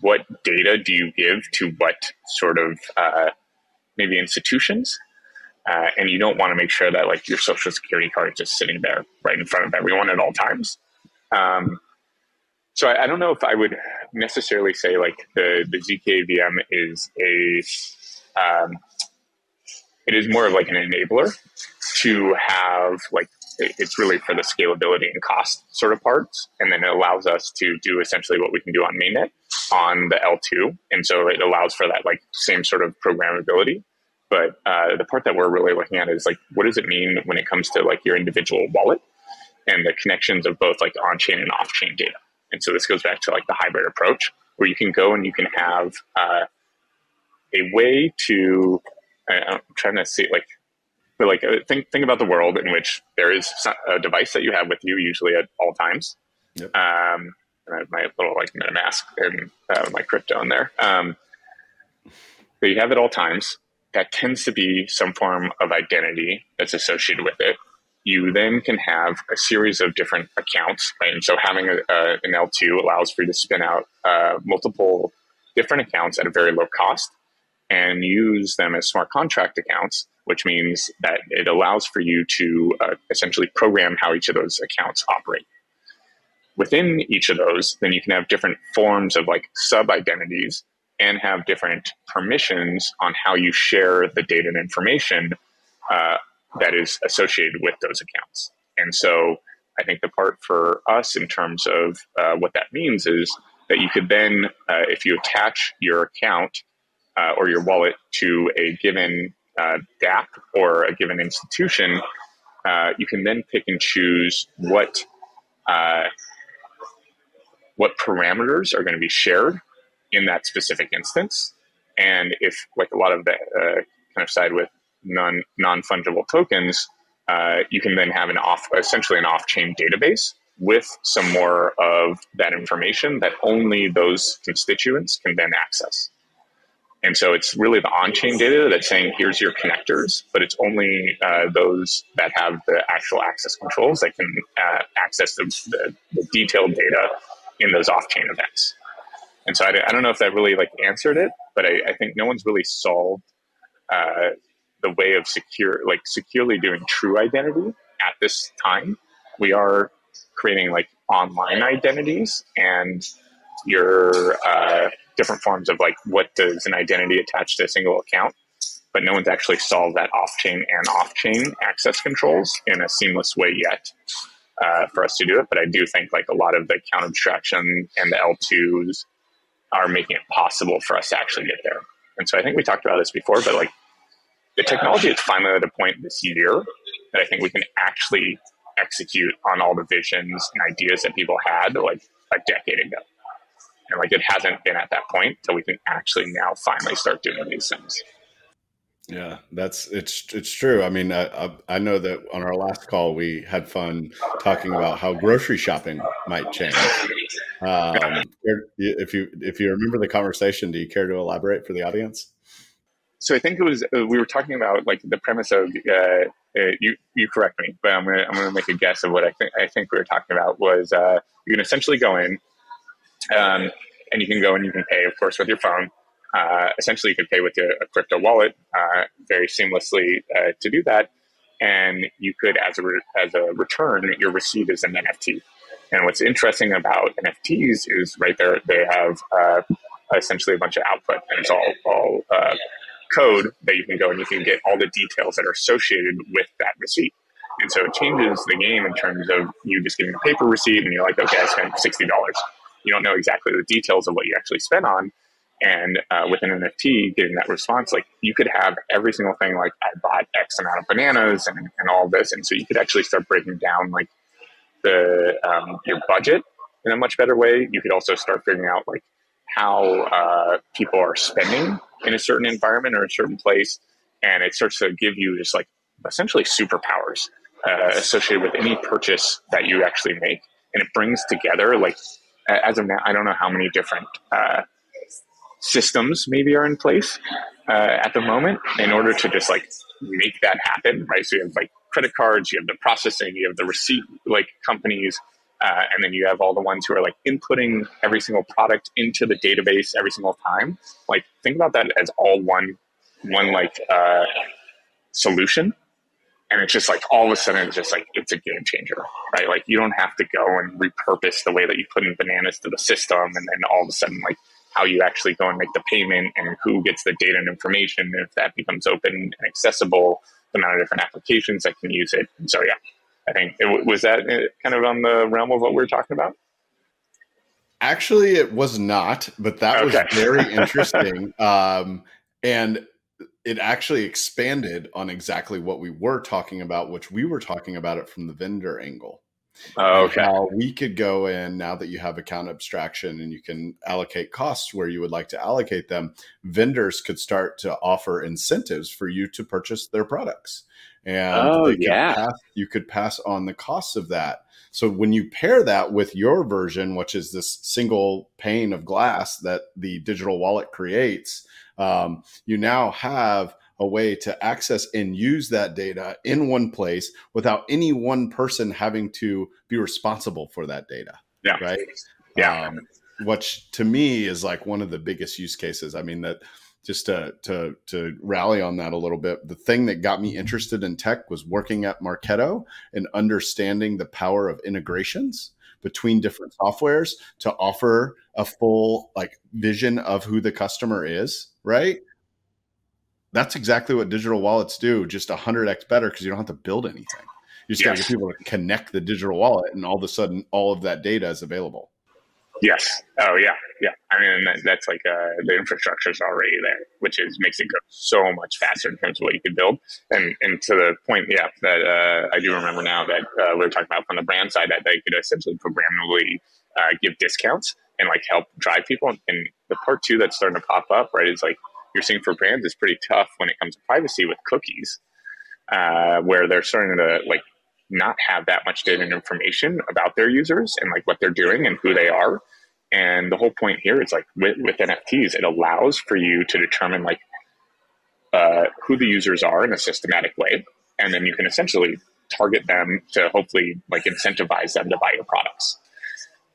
what data do you give to what sort of uh, maybe institutions uh, and you don't want to make sure that like your social security card is just sitting there right in front of everyone at all times. Um, so I, I, don't know if I would necessarily say like the the zkVM is a um, it is more of like an enabler to have like it's really for the scalability and cost sort of parts and then it allows us to do essentially what we can do on mainnet on the l2 and so it allows for that like same sort of programmability but uh, the part that we're really looking at is like, what does it mean when it comes to like your individual wallet and the connections of both like on chain and off chain data? And so this goes back to like the hybrid approach where you can go and you can have uh, a way to, I'm trying to see like, but like uh, think, think about the world in which there is a device that you have with you usually at all times. Yep. Um, and I have my little like MetaMask and uh, my crypto in there. Um, but you have at all times that tends to be some form of identity that's associated with it. You then can have a series of different accounts, right? And so having a, a, an L2 allows for you to spin out uh, multiple different accounts at a very low cost and use them as smart contract accounts, which means that it allows for you to uh, essentially program how each of those accounts operate. Within each of those, then you can have different forms of like sub identities and have different permissions on how you share the data and information uh, that is associated with those accounts. And so I think the part for us in terms of uh, what that means is that you could then, uh, if you attach your account uh, or your wallet to a given uh, DApp or a given institution, uh, you can then pick and choose what what parameters are going to be shared in that specific instance. And if, like a lot of the uh, kind of side with non non fungible tokens, uh, you can then have an off, essentially an off chain database with some more of that information that only those constituents can then access. And so it's really the on chain data that's saying, here's your connectors, but it's only uh, those that have the actual access controls that can uh, access the, the, the, detailed data in those off chain events. And so I, I, don't know if that really like answered it, but I, I think no one's really solved uh, the way of secure, like securely doing true identity at this time. We are creating like online identities and your uh, different forms of like what does an identity attach to a single account, but no one's actually solved that off-chain and off-chain access controls in a seamless way yet uh, for us to do it. But I do think like a lot of the account abstraction and the L2s are making it possible for us to actually get there. And so I think we talked about this before, but like the technology is finally at a point this year that I think we can actually execute on all the visions and ideas that people had like a decade ago. And like it hasn't been at that point so we can actually now finally start doing these things. Yeah, that's it's it's true. I mean, I, I know that on our last call we had fun talking about how grocery shopping might change. Um, if you if you remember the conversation, do you care to elaborate for the audience? So I think it was uh, we were talking about like the premise of uh, uh, you you correct me, but I'm gonna I'm gonna make a guess of what I think I think we were talking about was uh, you can essentially go in, um, and you can go and you can pay, of course, with your phone uh, essentially you could pay with a, a crypto wallet uh, very seamlessly uh, to do that. And you could, as a, re- as a return, your receipt is an NFT. And what's interesting about NFTs is right there, they have uh, essentially a bunch of output and it's all, all uh, code that you can go and you can get all the details that are associated with that receipt. And so it changes the game in terms of you just getting a paper receipt and you're like, okay, I spent $60. You don't know exactly the details of what you actually spent on and uh, with an NFT, getting that response, like you could have every single thing, like I bought X amount of bananas and, and all this. And so you could actually start breaking down like the um, your budget in a much better way. You could also start figuring out like how uh, people are spending in a certain environment or a certain place. And it starts to give you just like essentially superpowers uh, associated with any purchase that you actually make. And it brings together like, as of now, I don't know how many different uh, systems maybe are in place uh, at the moment in order to just like make that happen, right? So you have like credit cards, you have the processing, you have the receipt like companies, uh, and then you have all the ones who are like inputting every single product into the database every single time. Like think about that as all one one like uh, solution. And it's just like all of a sudden it's just like it's a game changer, right? Like you don't have to go and repurpose the way that you put in bananas to the system and then all of a sudden like how you actually go and make the payment and who gets the data and information. And if that becomes open and accessible, the amount of different applications that can use it. And so, yeah, I think it, was that kind of on the realm of what we were talking about. Actually, it was not, but that okay. was very (laughs) interesting. um, and it actually expanded on exactly what we were talking about, which we were talking about it from the vendor angle. Oh, okay. How we could go in now that you have account abstraction and you can allocate costs where you would like to allocate them, vendors could start to offer incentives for you to purchase their products. And oh, yeah. Pass, you could pass on the costs of that. So when you pair that with your version, which is this single pane of glass that the digital wallet creates, um, you now have a way to access and use that data in one place without any one person having to be responsible for that data. Yeah. Right. Yeah. Um, which to me is like one of the biggest use cases. I mean, that just to to to rally on that a little bit, the thing that got me interested in tech was working at Marketo and understanding the power of integrations between different softwares to offer a full like vision of who the customer is, right? That's exactly what digital wallets do, just 100x better because you don't have to build anything. You just yes. got to get people to connect the digital wallet, and all of a sudden, all of that data is available. Yes. Oh, yeah. Yeah. I mean, that's like uh, the infrastructure is already there, which is makes it go so much faster in terms of what you can build. And and to the point, yeah, that uh, I do remember now that uh, we were talking about from the brand side that they could essentially programmably uh, give discounts and like help drive people. And the part two that's starting to pop up, right, is like you're seeing for brands is pretty tough when it comes to privacy with cookies, uh, where they're starting to like not have that much data and information about their users and like what they're doing and who they are. And the whole point here is like with, with NFTs, it allows for you to determine like uh, who the users are in a systematic way, and then you can essentially target them to hopefully like incentivize them to buy your products.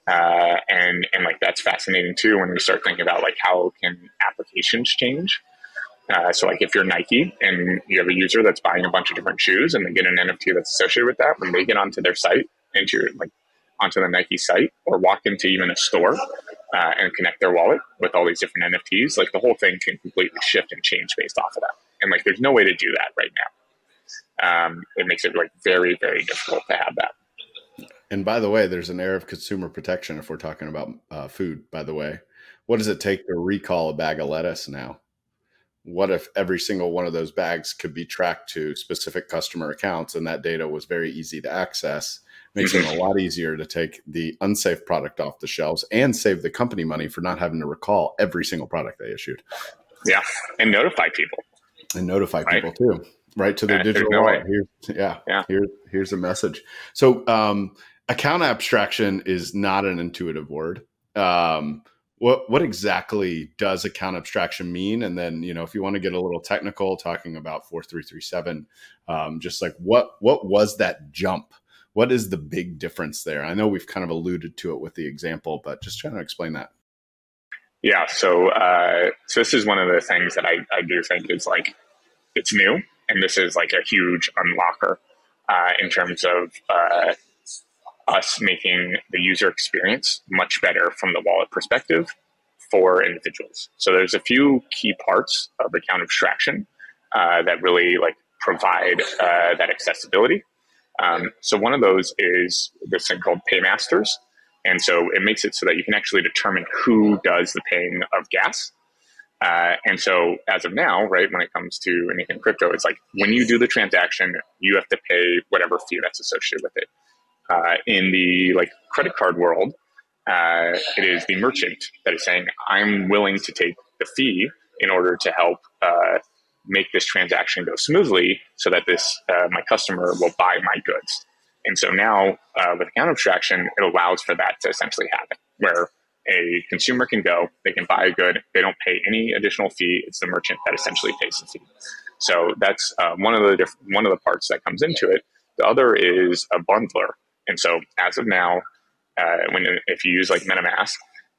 Uh, and and like that's fascinating too when we start thinking about like how can applications change uh, so like if you're Nike and you have a user that's buying a bunch of different shoes and they get an NFT that's associated with that, when they get onto their site, into your, like onto the Nike site, or walk into even a store uh, and connect their wallet with all these different NFTs, like the whole thing can completely shift and change based off of that. And like there's no way to do that right now. Um, it makes it like very very difficult to have that. And by the way, there's an air of consumer protection if we're talking about uh, food. By the way, what does it take to recall a bag of lettuce now? what if every single one of those bags could be tracked to specific customer accounts and that data was very easy to access makes it a mm-hmm. lot easier to take the unsafe product off the shelves and save the company money for not having to recall every single product they issued yeah and notify people and notify right. people too right to their digital no wallet here's yeah, yeah here, here's a message so um, account abstraction is not an intuitive word. Um, what what exactly does account abstraction mean? And then you know if you want to get a little technical talking about 4337 um, just like what what was that jump? What is the big difference there? I know we've kind of alluded to it with the example but just trying to explain that. Yeah so uh, so this is one of the things that i, I do think is like it's new and this is like a huge unlocker uh, in terms of uh, us making the user experience much better from the wallet perspective for individuals. So there's a few key parts of account abstraction uh, that really like provide uh, that accessibility. Um, so one of those is this thing called paymasters. And so it makes it so that you can actually determine who does the paying of gas. Uh, and so as of now, right, when it comes to anything crypto, it's like when you do the transaction, you have to pay whatever fee that's associated with it uh, in the like credit card world, uh, it is the merchant that is saying, "I'm willing to take the fee in order to help uh, make this transaction go smoothly, so that this uh, my customer will buy my goods." And so now, uh, with account abstraction, it allows for that to essentially happen, where a consumer can go, they can buy a good, they don't pay any additional fee. It's the merchant that essentially pays the fee. So that's uh, one of the diff- one of the parts that comes into it. The other is a bundler, and so as of now, uh, when if you use like MetaMask,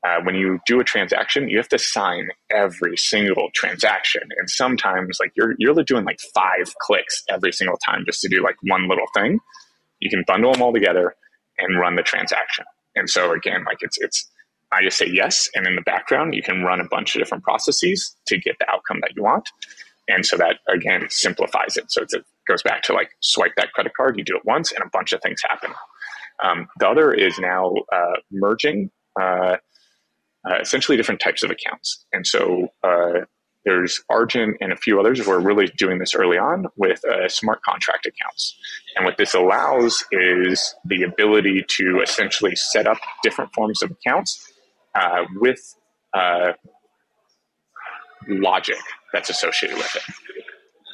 uh, when you do a transaction, you have to sign every single transaction, and sometimes like you're you're doing like five clicks every single time just to do like one little thing. You can bundle them all together and run the transaction. And so again, like it's it's I just say yes, and in the background you can run a bunch of different processes to get the outcome that you want. And so that again simplifies it. So it goes back to like swipe that credit card, you do it once, and a bunch of things happen. Um, the other is now uh, merging uh, uh, essentially different types of accounts. And so uh, there's Argent and a few others who are really doing this early on with uh, smart contract accounts. And what this allows is the ability to essentially set up different forms of accounts with logic that's associated with it.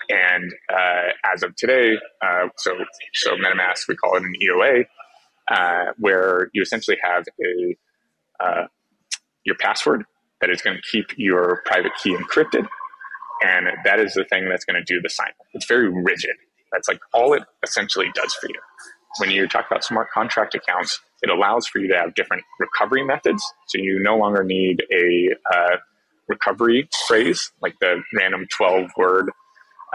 And uh, as of today, uh, so so MetaMask we call it an EOA, uh, where you essentially have a uh, your password that is going to keep your private key encrypted, and that is the thing that's going to do the sign. It's very rigid. That's like all it essentially does for you. When you talk about smart contract accounts, it allows for you to have different recovery methods. So you no longer need a uh, recovery phrase like the random 12 word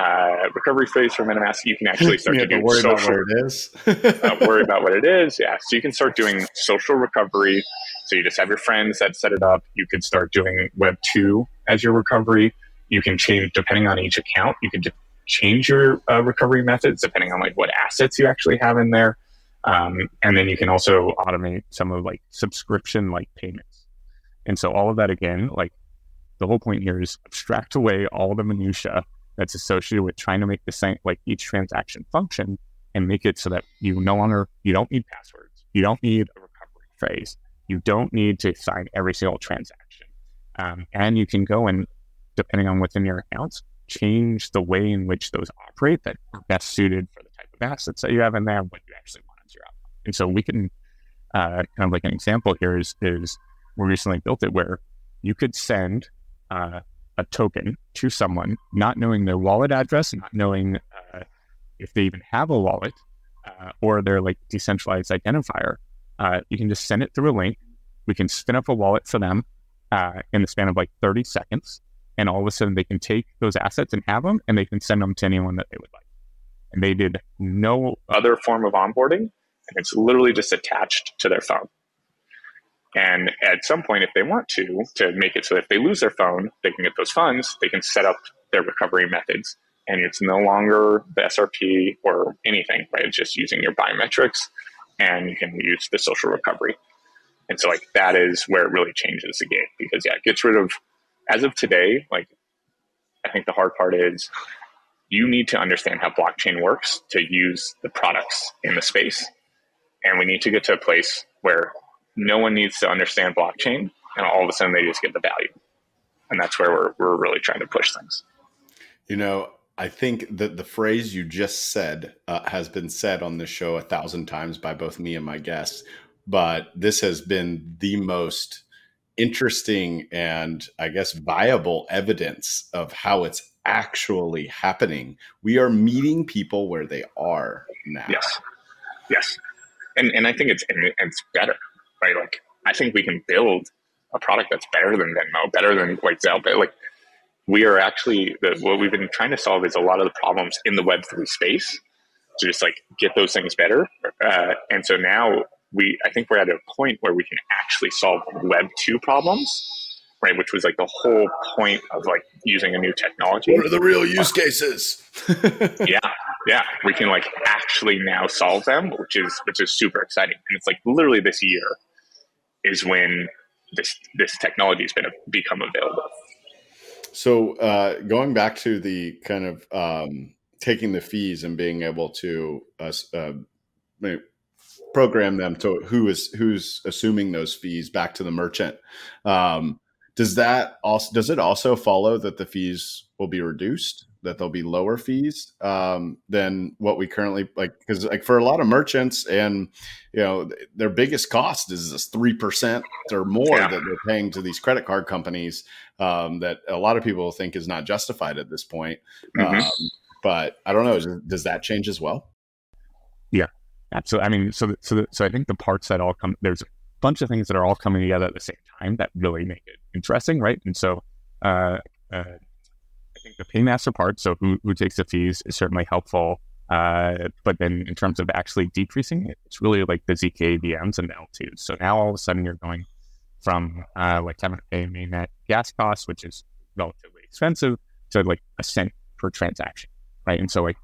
uh, recovery phrase for MetaMask, you can actually start (laughs) to do worry social. About what it is. (laughs) uh, worry about what it is. Yeah. So you can start doing social recovery. So you just have your friends that set it up. You could start doing Web two as your recovery. You can change depending on each account. You can change your uh, recovery methods depending on like what assets you actually have in there. Um, and then you can also automate some of like subscription like payments. And so all of that again, like the whole point here is abstract away all the minutia that's associated with trying to make the same like each transaction function and make it so that you no longer you don't need passwords, you don't need a recovery phrase, you don't need to sign every single transaction, um, and you can go and depending on within your accounts, change the way in which those operate that are best suited for the type of assets that you have in there, what you actually want as your outcome. And so we can uh, kind of like an example here is is we recently built it where you could send uh, a token to someone, not knowing their wallet address, not knowing uh, if they even have a wallet uh, or their like decentralized identifier. Uh, you can just send it through a link. We can spin up a wallet for them uh, in the span of like 30 seconds. And all of a sudden, they can take those assets and have them, and they can send them to anyone that they would like. And they did no other form of onboarding, and it's literally just attached to their phone. And at some point, if they want to, to make it so if they lose their phone, they can get those funds, they can set up their recovery methods. And it's no longer the SRP or anything, right? It's just using your biometrics and you can use the social recovery. And so, like, that is where it really changes the game because, yeah, it gets rid of, as of today, like, I think the hard part is you need to understand how blockchain works to use the products in the space. And we need to get to a place where no one needs to understand blockchain, and all of a sudden they just get the value. And that's where we're, we're really trying to push things. You know, I think that the phrase you just said uh, has been said on this show a thousand times by both me and my guests, but this has been the most interesting and I guess viable evidence of how it's actually happening. We are meeting people where they are now. Yes. Yes. And, and I think it's, and it's better right? Like I think we can build a product that's better than Venmo, better than White Zelle. But like we are actually the, what we've been trying to solve is a lot of the problems in the Web three space to just like get those things better. Uh, and so now we, I think we're at a point where we can actually solve Web two problems. Right, which was like the whole point of like using a new technology. What are the real use cases? (laughs) yeah, yeah, we can like actually now solve them, which is which is super exciting. And it's like literally this year is when this this technology is going to become available. So uh, going back to the kind of um, taking the fees and being able to uh, uh, program them to who is who's assuming those fees back to the merchant. Um, does that also does it also follow that the fees will be reduced? That there'll be lower fees um, than what we currently like because like for a lot of merchants and you know their biggest cost is this three percent or more yeah. that they're paying to these credit card companies um, that a lot of people think is not justified at this point. Mm-hmm. Um, but I don't know. Does that change as well? Yeah, absolutely. I mean, so so so I think the parts that all come there's a bunch of things that are all coming together at the same time that really make it interesting, right? And so. Uh, uh, think the paymaster part, so who, who takes the fees, is certainly helpful. Uh, but then in terms of actually decreasing it, it's really like the ZK VMs and the L2s. So now all of a sudden you're going from uh, like having to mainnet gas costs, which is relatively expensive, to like a cent per transaction, right? And so like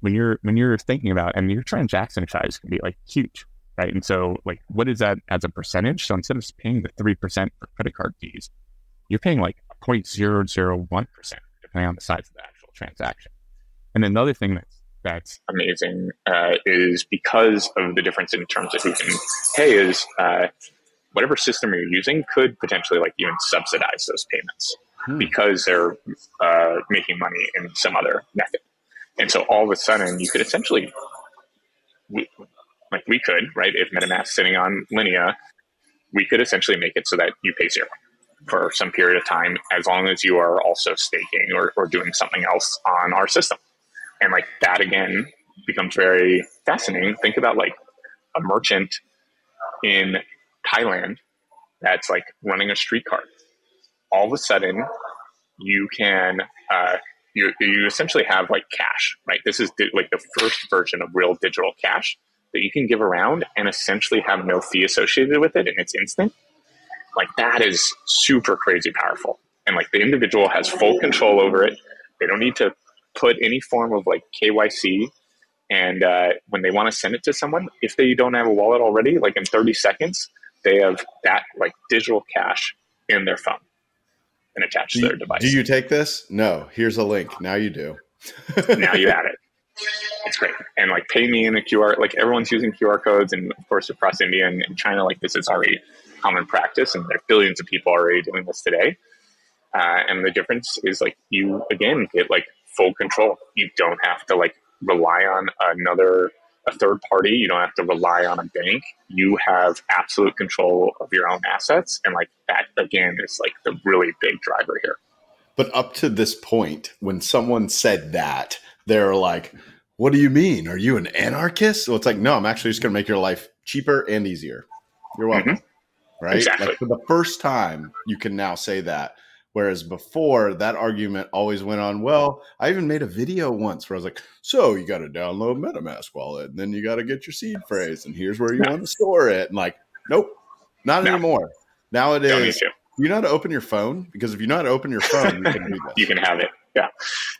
when you're when you're thinking about and your transaction size can be like huge, right? And so like what is that as a percentage? So instead of paying the three percent for credit card fees, you're paying like 0.001 percent depending on the size of the actual transaction. And another thing that's that's amazing uh, is because of the difference in terms of who can pay is uh, whatever system you're using could potentially like even subsidize those payments hmm. because they're uh, making money in some other method. And so all of a sudden you could essentially, we, like we could, right? If MetaMask sitting on Linea, we could essentially make it so that you pay zero for some period of time as long as you are also staking or, or doing something else on our system. And like that again becomes very fascinating. Think about like a merchant in Thailand that's like running a street cart. All of a sudden, you can uh, you you essentially have like cash, right? This is di- like the first version of real digital cash that you can give around and essentially have no fee associated with it, and it's instant. Like that is super crazy powerful, and like the individual has full control over it. They don't need to put any form of like KYC. And uh, when they want to send it to someone, if they don't have a wallet already, like in 30 seconds, they have that like digital cash in their phone and attached do to their device. Do you take this? No. Here's a link. Now you do. (laughs) now you add it. It's great. And like pay me in a QR, like everyone's using QR codes. And of course, across India and, and China, like this is already common practice. And there are billions of people already doing this today. Uh, and the difference is like you, again, get like full control. You don't have to like rely on another a third party. You don't have to rely on a bank. You have absolute control of your own assets. And like that again is like the really big driver here. But up to this point, when someone said that, they're like, What do you mean? Are you an anarchist? Well, it's like, no, I'm actually just gonna make your life cheaper and easier. You're welcome. Right? Exactly. Like for the first time, you can now say that. Whereas before, that argument always went on. Well, I even made a video once where I was like, "So you got to download MetaMask wallet, and then you got to get your seed phrase, and here's where you want to store it." And like, nope, not No. anymore. Now it Don't is. to. You know how to open your phone because if you know how to open your phone, you can you can have it. Yeah,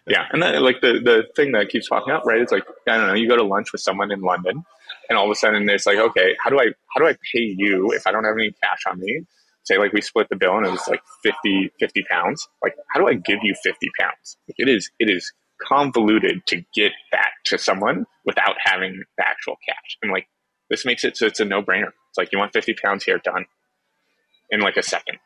yeah. And then like the the thing that keeps popping up, right? It's like I don't know. You go to lunch with someone in London, and all of a sudden it's like, okay, how do I how do I pay you if I don't have any cash on me? Say like we split the bill and it was like 50, 50 pounds. Like how do I give you fifty pounds? Like, it is it is convoluted to get that to someone without having the actual cash. And like this makes it so it's a no brainer. It's like you want fifty pounds here, done in like a second.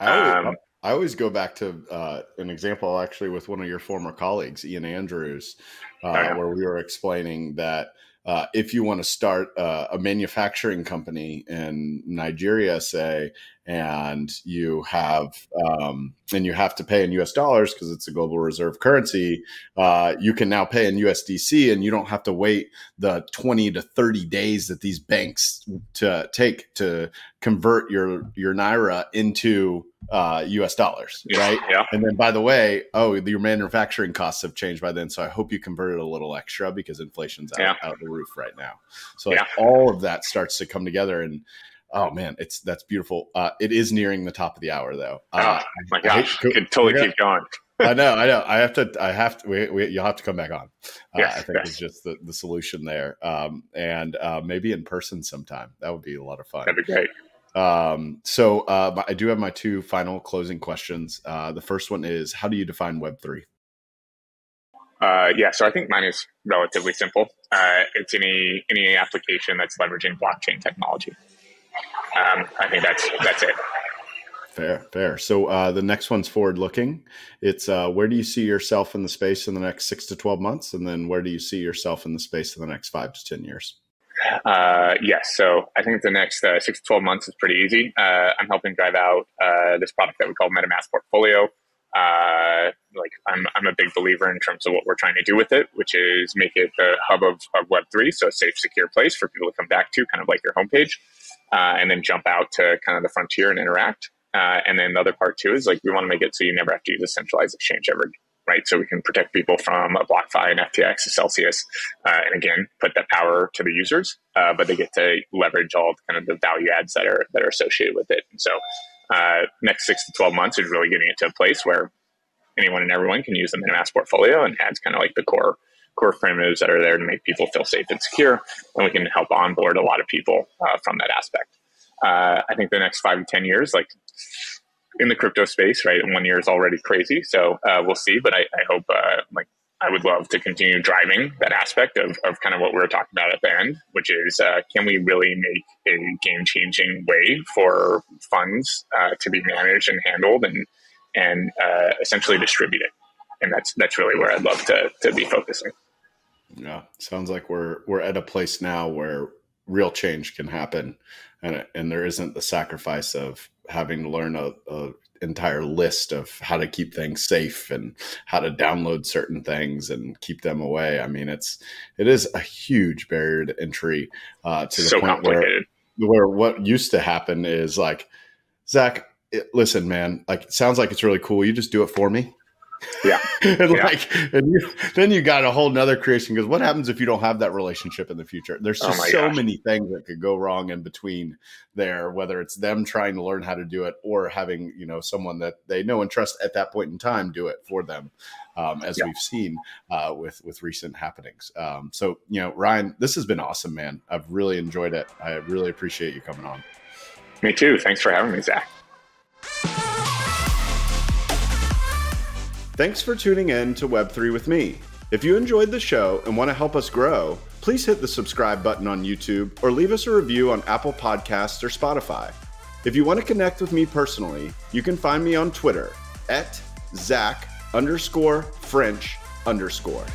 I always, Um, I always go back to uh, an example actually with one of your former colleagues, Ian Andrews, uh, Oh, yeah. where we were explaining that uh, if you want to start uh, a manufacturing company in Nigeria, say, and you have um, and you have to pay in U.S. dollars because it's a global reserve currency, uh, you can now pay in USDC, and you don't have to wait the twenty to thirty days that these banks to take to convert your your naira into uh, U.S. dollars, right? Yeah. And then, by the way, oh, your manufacturing costs have changed by then. So I hope you converted a little extra because inflation's out, Yeah. out the roof right now. So like, Yeah. all of that starts to come together, and oh man, it's that's beautiful. Uh, it is nearing the top of the hour, though. Uh, oh my I hate- gosh, could totally keep going. (laughs) I know, I know. I have to. I have to. We, we, you'll have to come back on. Uh, Yes, I think yes. it's just the, the solution there, um, and uh, maybe in person sometime. That would be a lot of fun. That'd be great. Um, so uh, I do have my two final closing questions. Uh, the first one is, how do you define Web three? Uh, yeah, so I think mine is relatively simple. Uh, it's any any application that's leveraging blockchain technology. Um, I think that's that's it. Fair, fair. So uh, the next one's forward looking. It's uh, where do you see yourself in the space in the next six to twelve months, and then where do you see yourself in the space in the next five to ten years? Uh, yes, so I think the next uh, six to twelve months is pretty easy. Uh, I'm helping drive out uh, this product that we call MetaMask Portfolio. Uh, like I'm, I'm a big believer in terms of what we're trying to do with it, which is make it the hub of, of Web3, so a safe, secure place for people to come back to, kind of like your homepage, uh, and then jump out to kind of the frontier and interact. Uh, and then the other part too is like we want to make it so you never have to use a centralized exchange ever, right? So we can protect people from a BlockFi, and FTX, a Celsius, uh, and again put that power to the users, uh, but they get to leverage all kind of the value adds that are that are associated with it. And so uh, next six to twelve months is really getting it to a place where anyone and everyone can use the MetaMask portfolio and has kind of like the core core primitives that are there to make people feel safe and secure, and we can help onboard a lot of people uh, from that aspect. Uh, I think the next five to ten years, like in the crypto space, right? One year is already crazy, so uh, we'll see. But I, I hope, uh, like, I would love to continue driving that aspect of, of kind of what we were talking about at the end, which is uh, can we really make a game changing way for funds uh, to be managed and handled and and essentially distributed? And that's that's really where I'd love to to be focusing. Yeah, sounds like we're we're at a place now where real change can happen, and and there isn't the sacrifice of having to learn a, a entire list of how to keep things safe and how to download certain things and keep them away. I mean, it's it is a huge barrier to entry uh, to the so point where where what used to happen is like, Zach, it, listen, man, like it sounds like it's really cool. You just do it for me. Yeah. (laughs) and yeah. like, and you, then you got a whole nother creation because what happens if you don't have that relationship in the future? There's Oh just my so gosh. many things that could go wrong in between there, whether it's them trying to learn how to do it or having, you know, someone that they know and trust at that point in time do it for them. Um, as Yeah. we've seen uh, with with recent happenings. Um, so you know, Ryan, this has been awesome, man. I've really enjoyed it. I really appreciate you coming on. Me too. Thanks for having me, Zach. Thanks for tuning in to Web3 with me. If you enjoyed the show and want to help us grow, please hit the subscribe button on YouTube or leave us a review on Apple Podcasts or Spotify. If you want to connect with me personally, you can find me on Twitter at Zach underscore French underscore.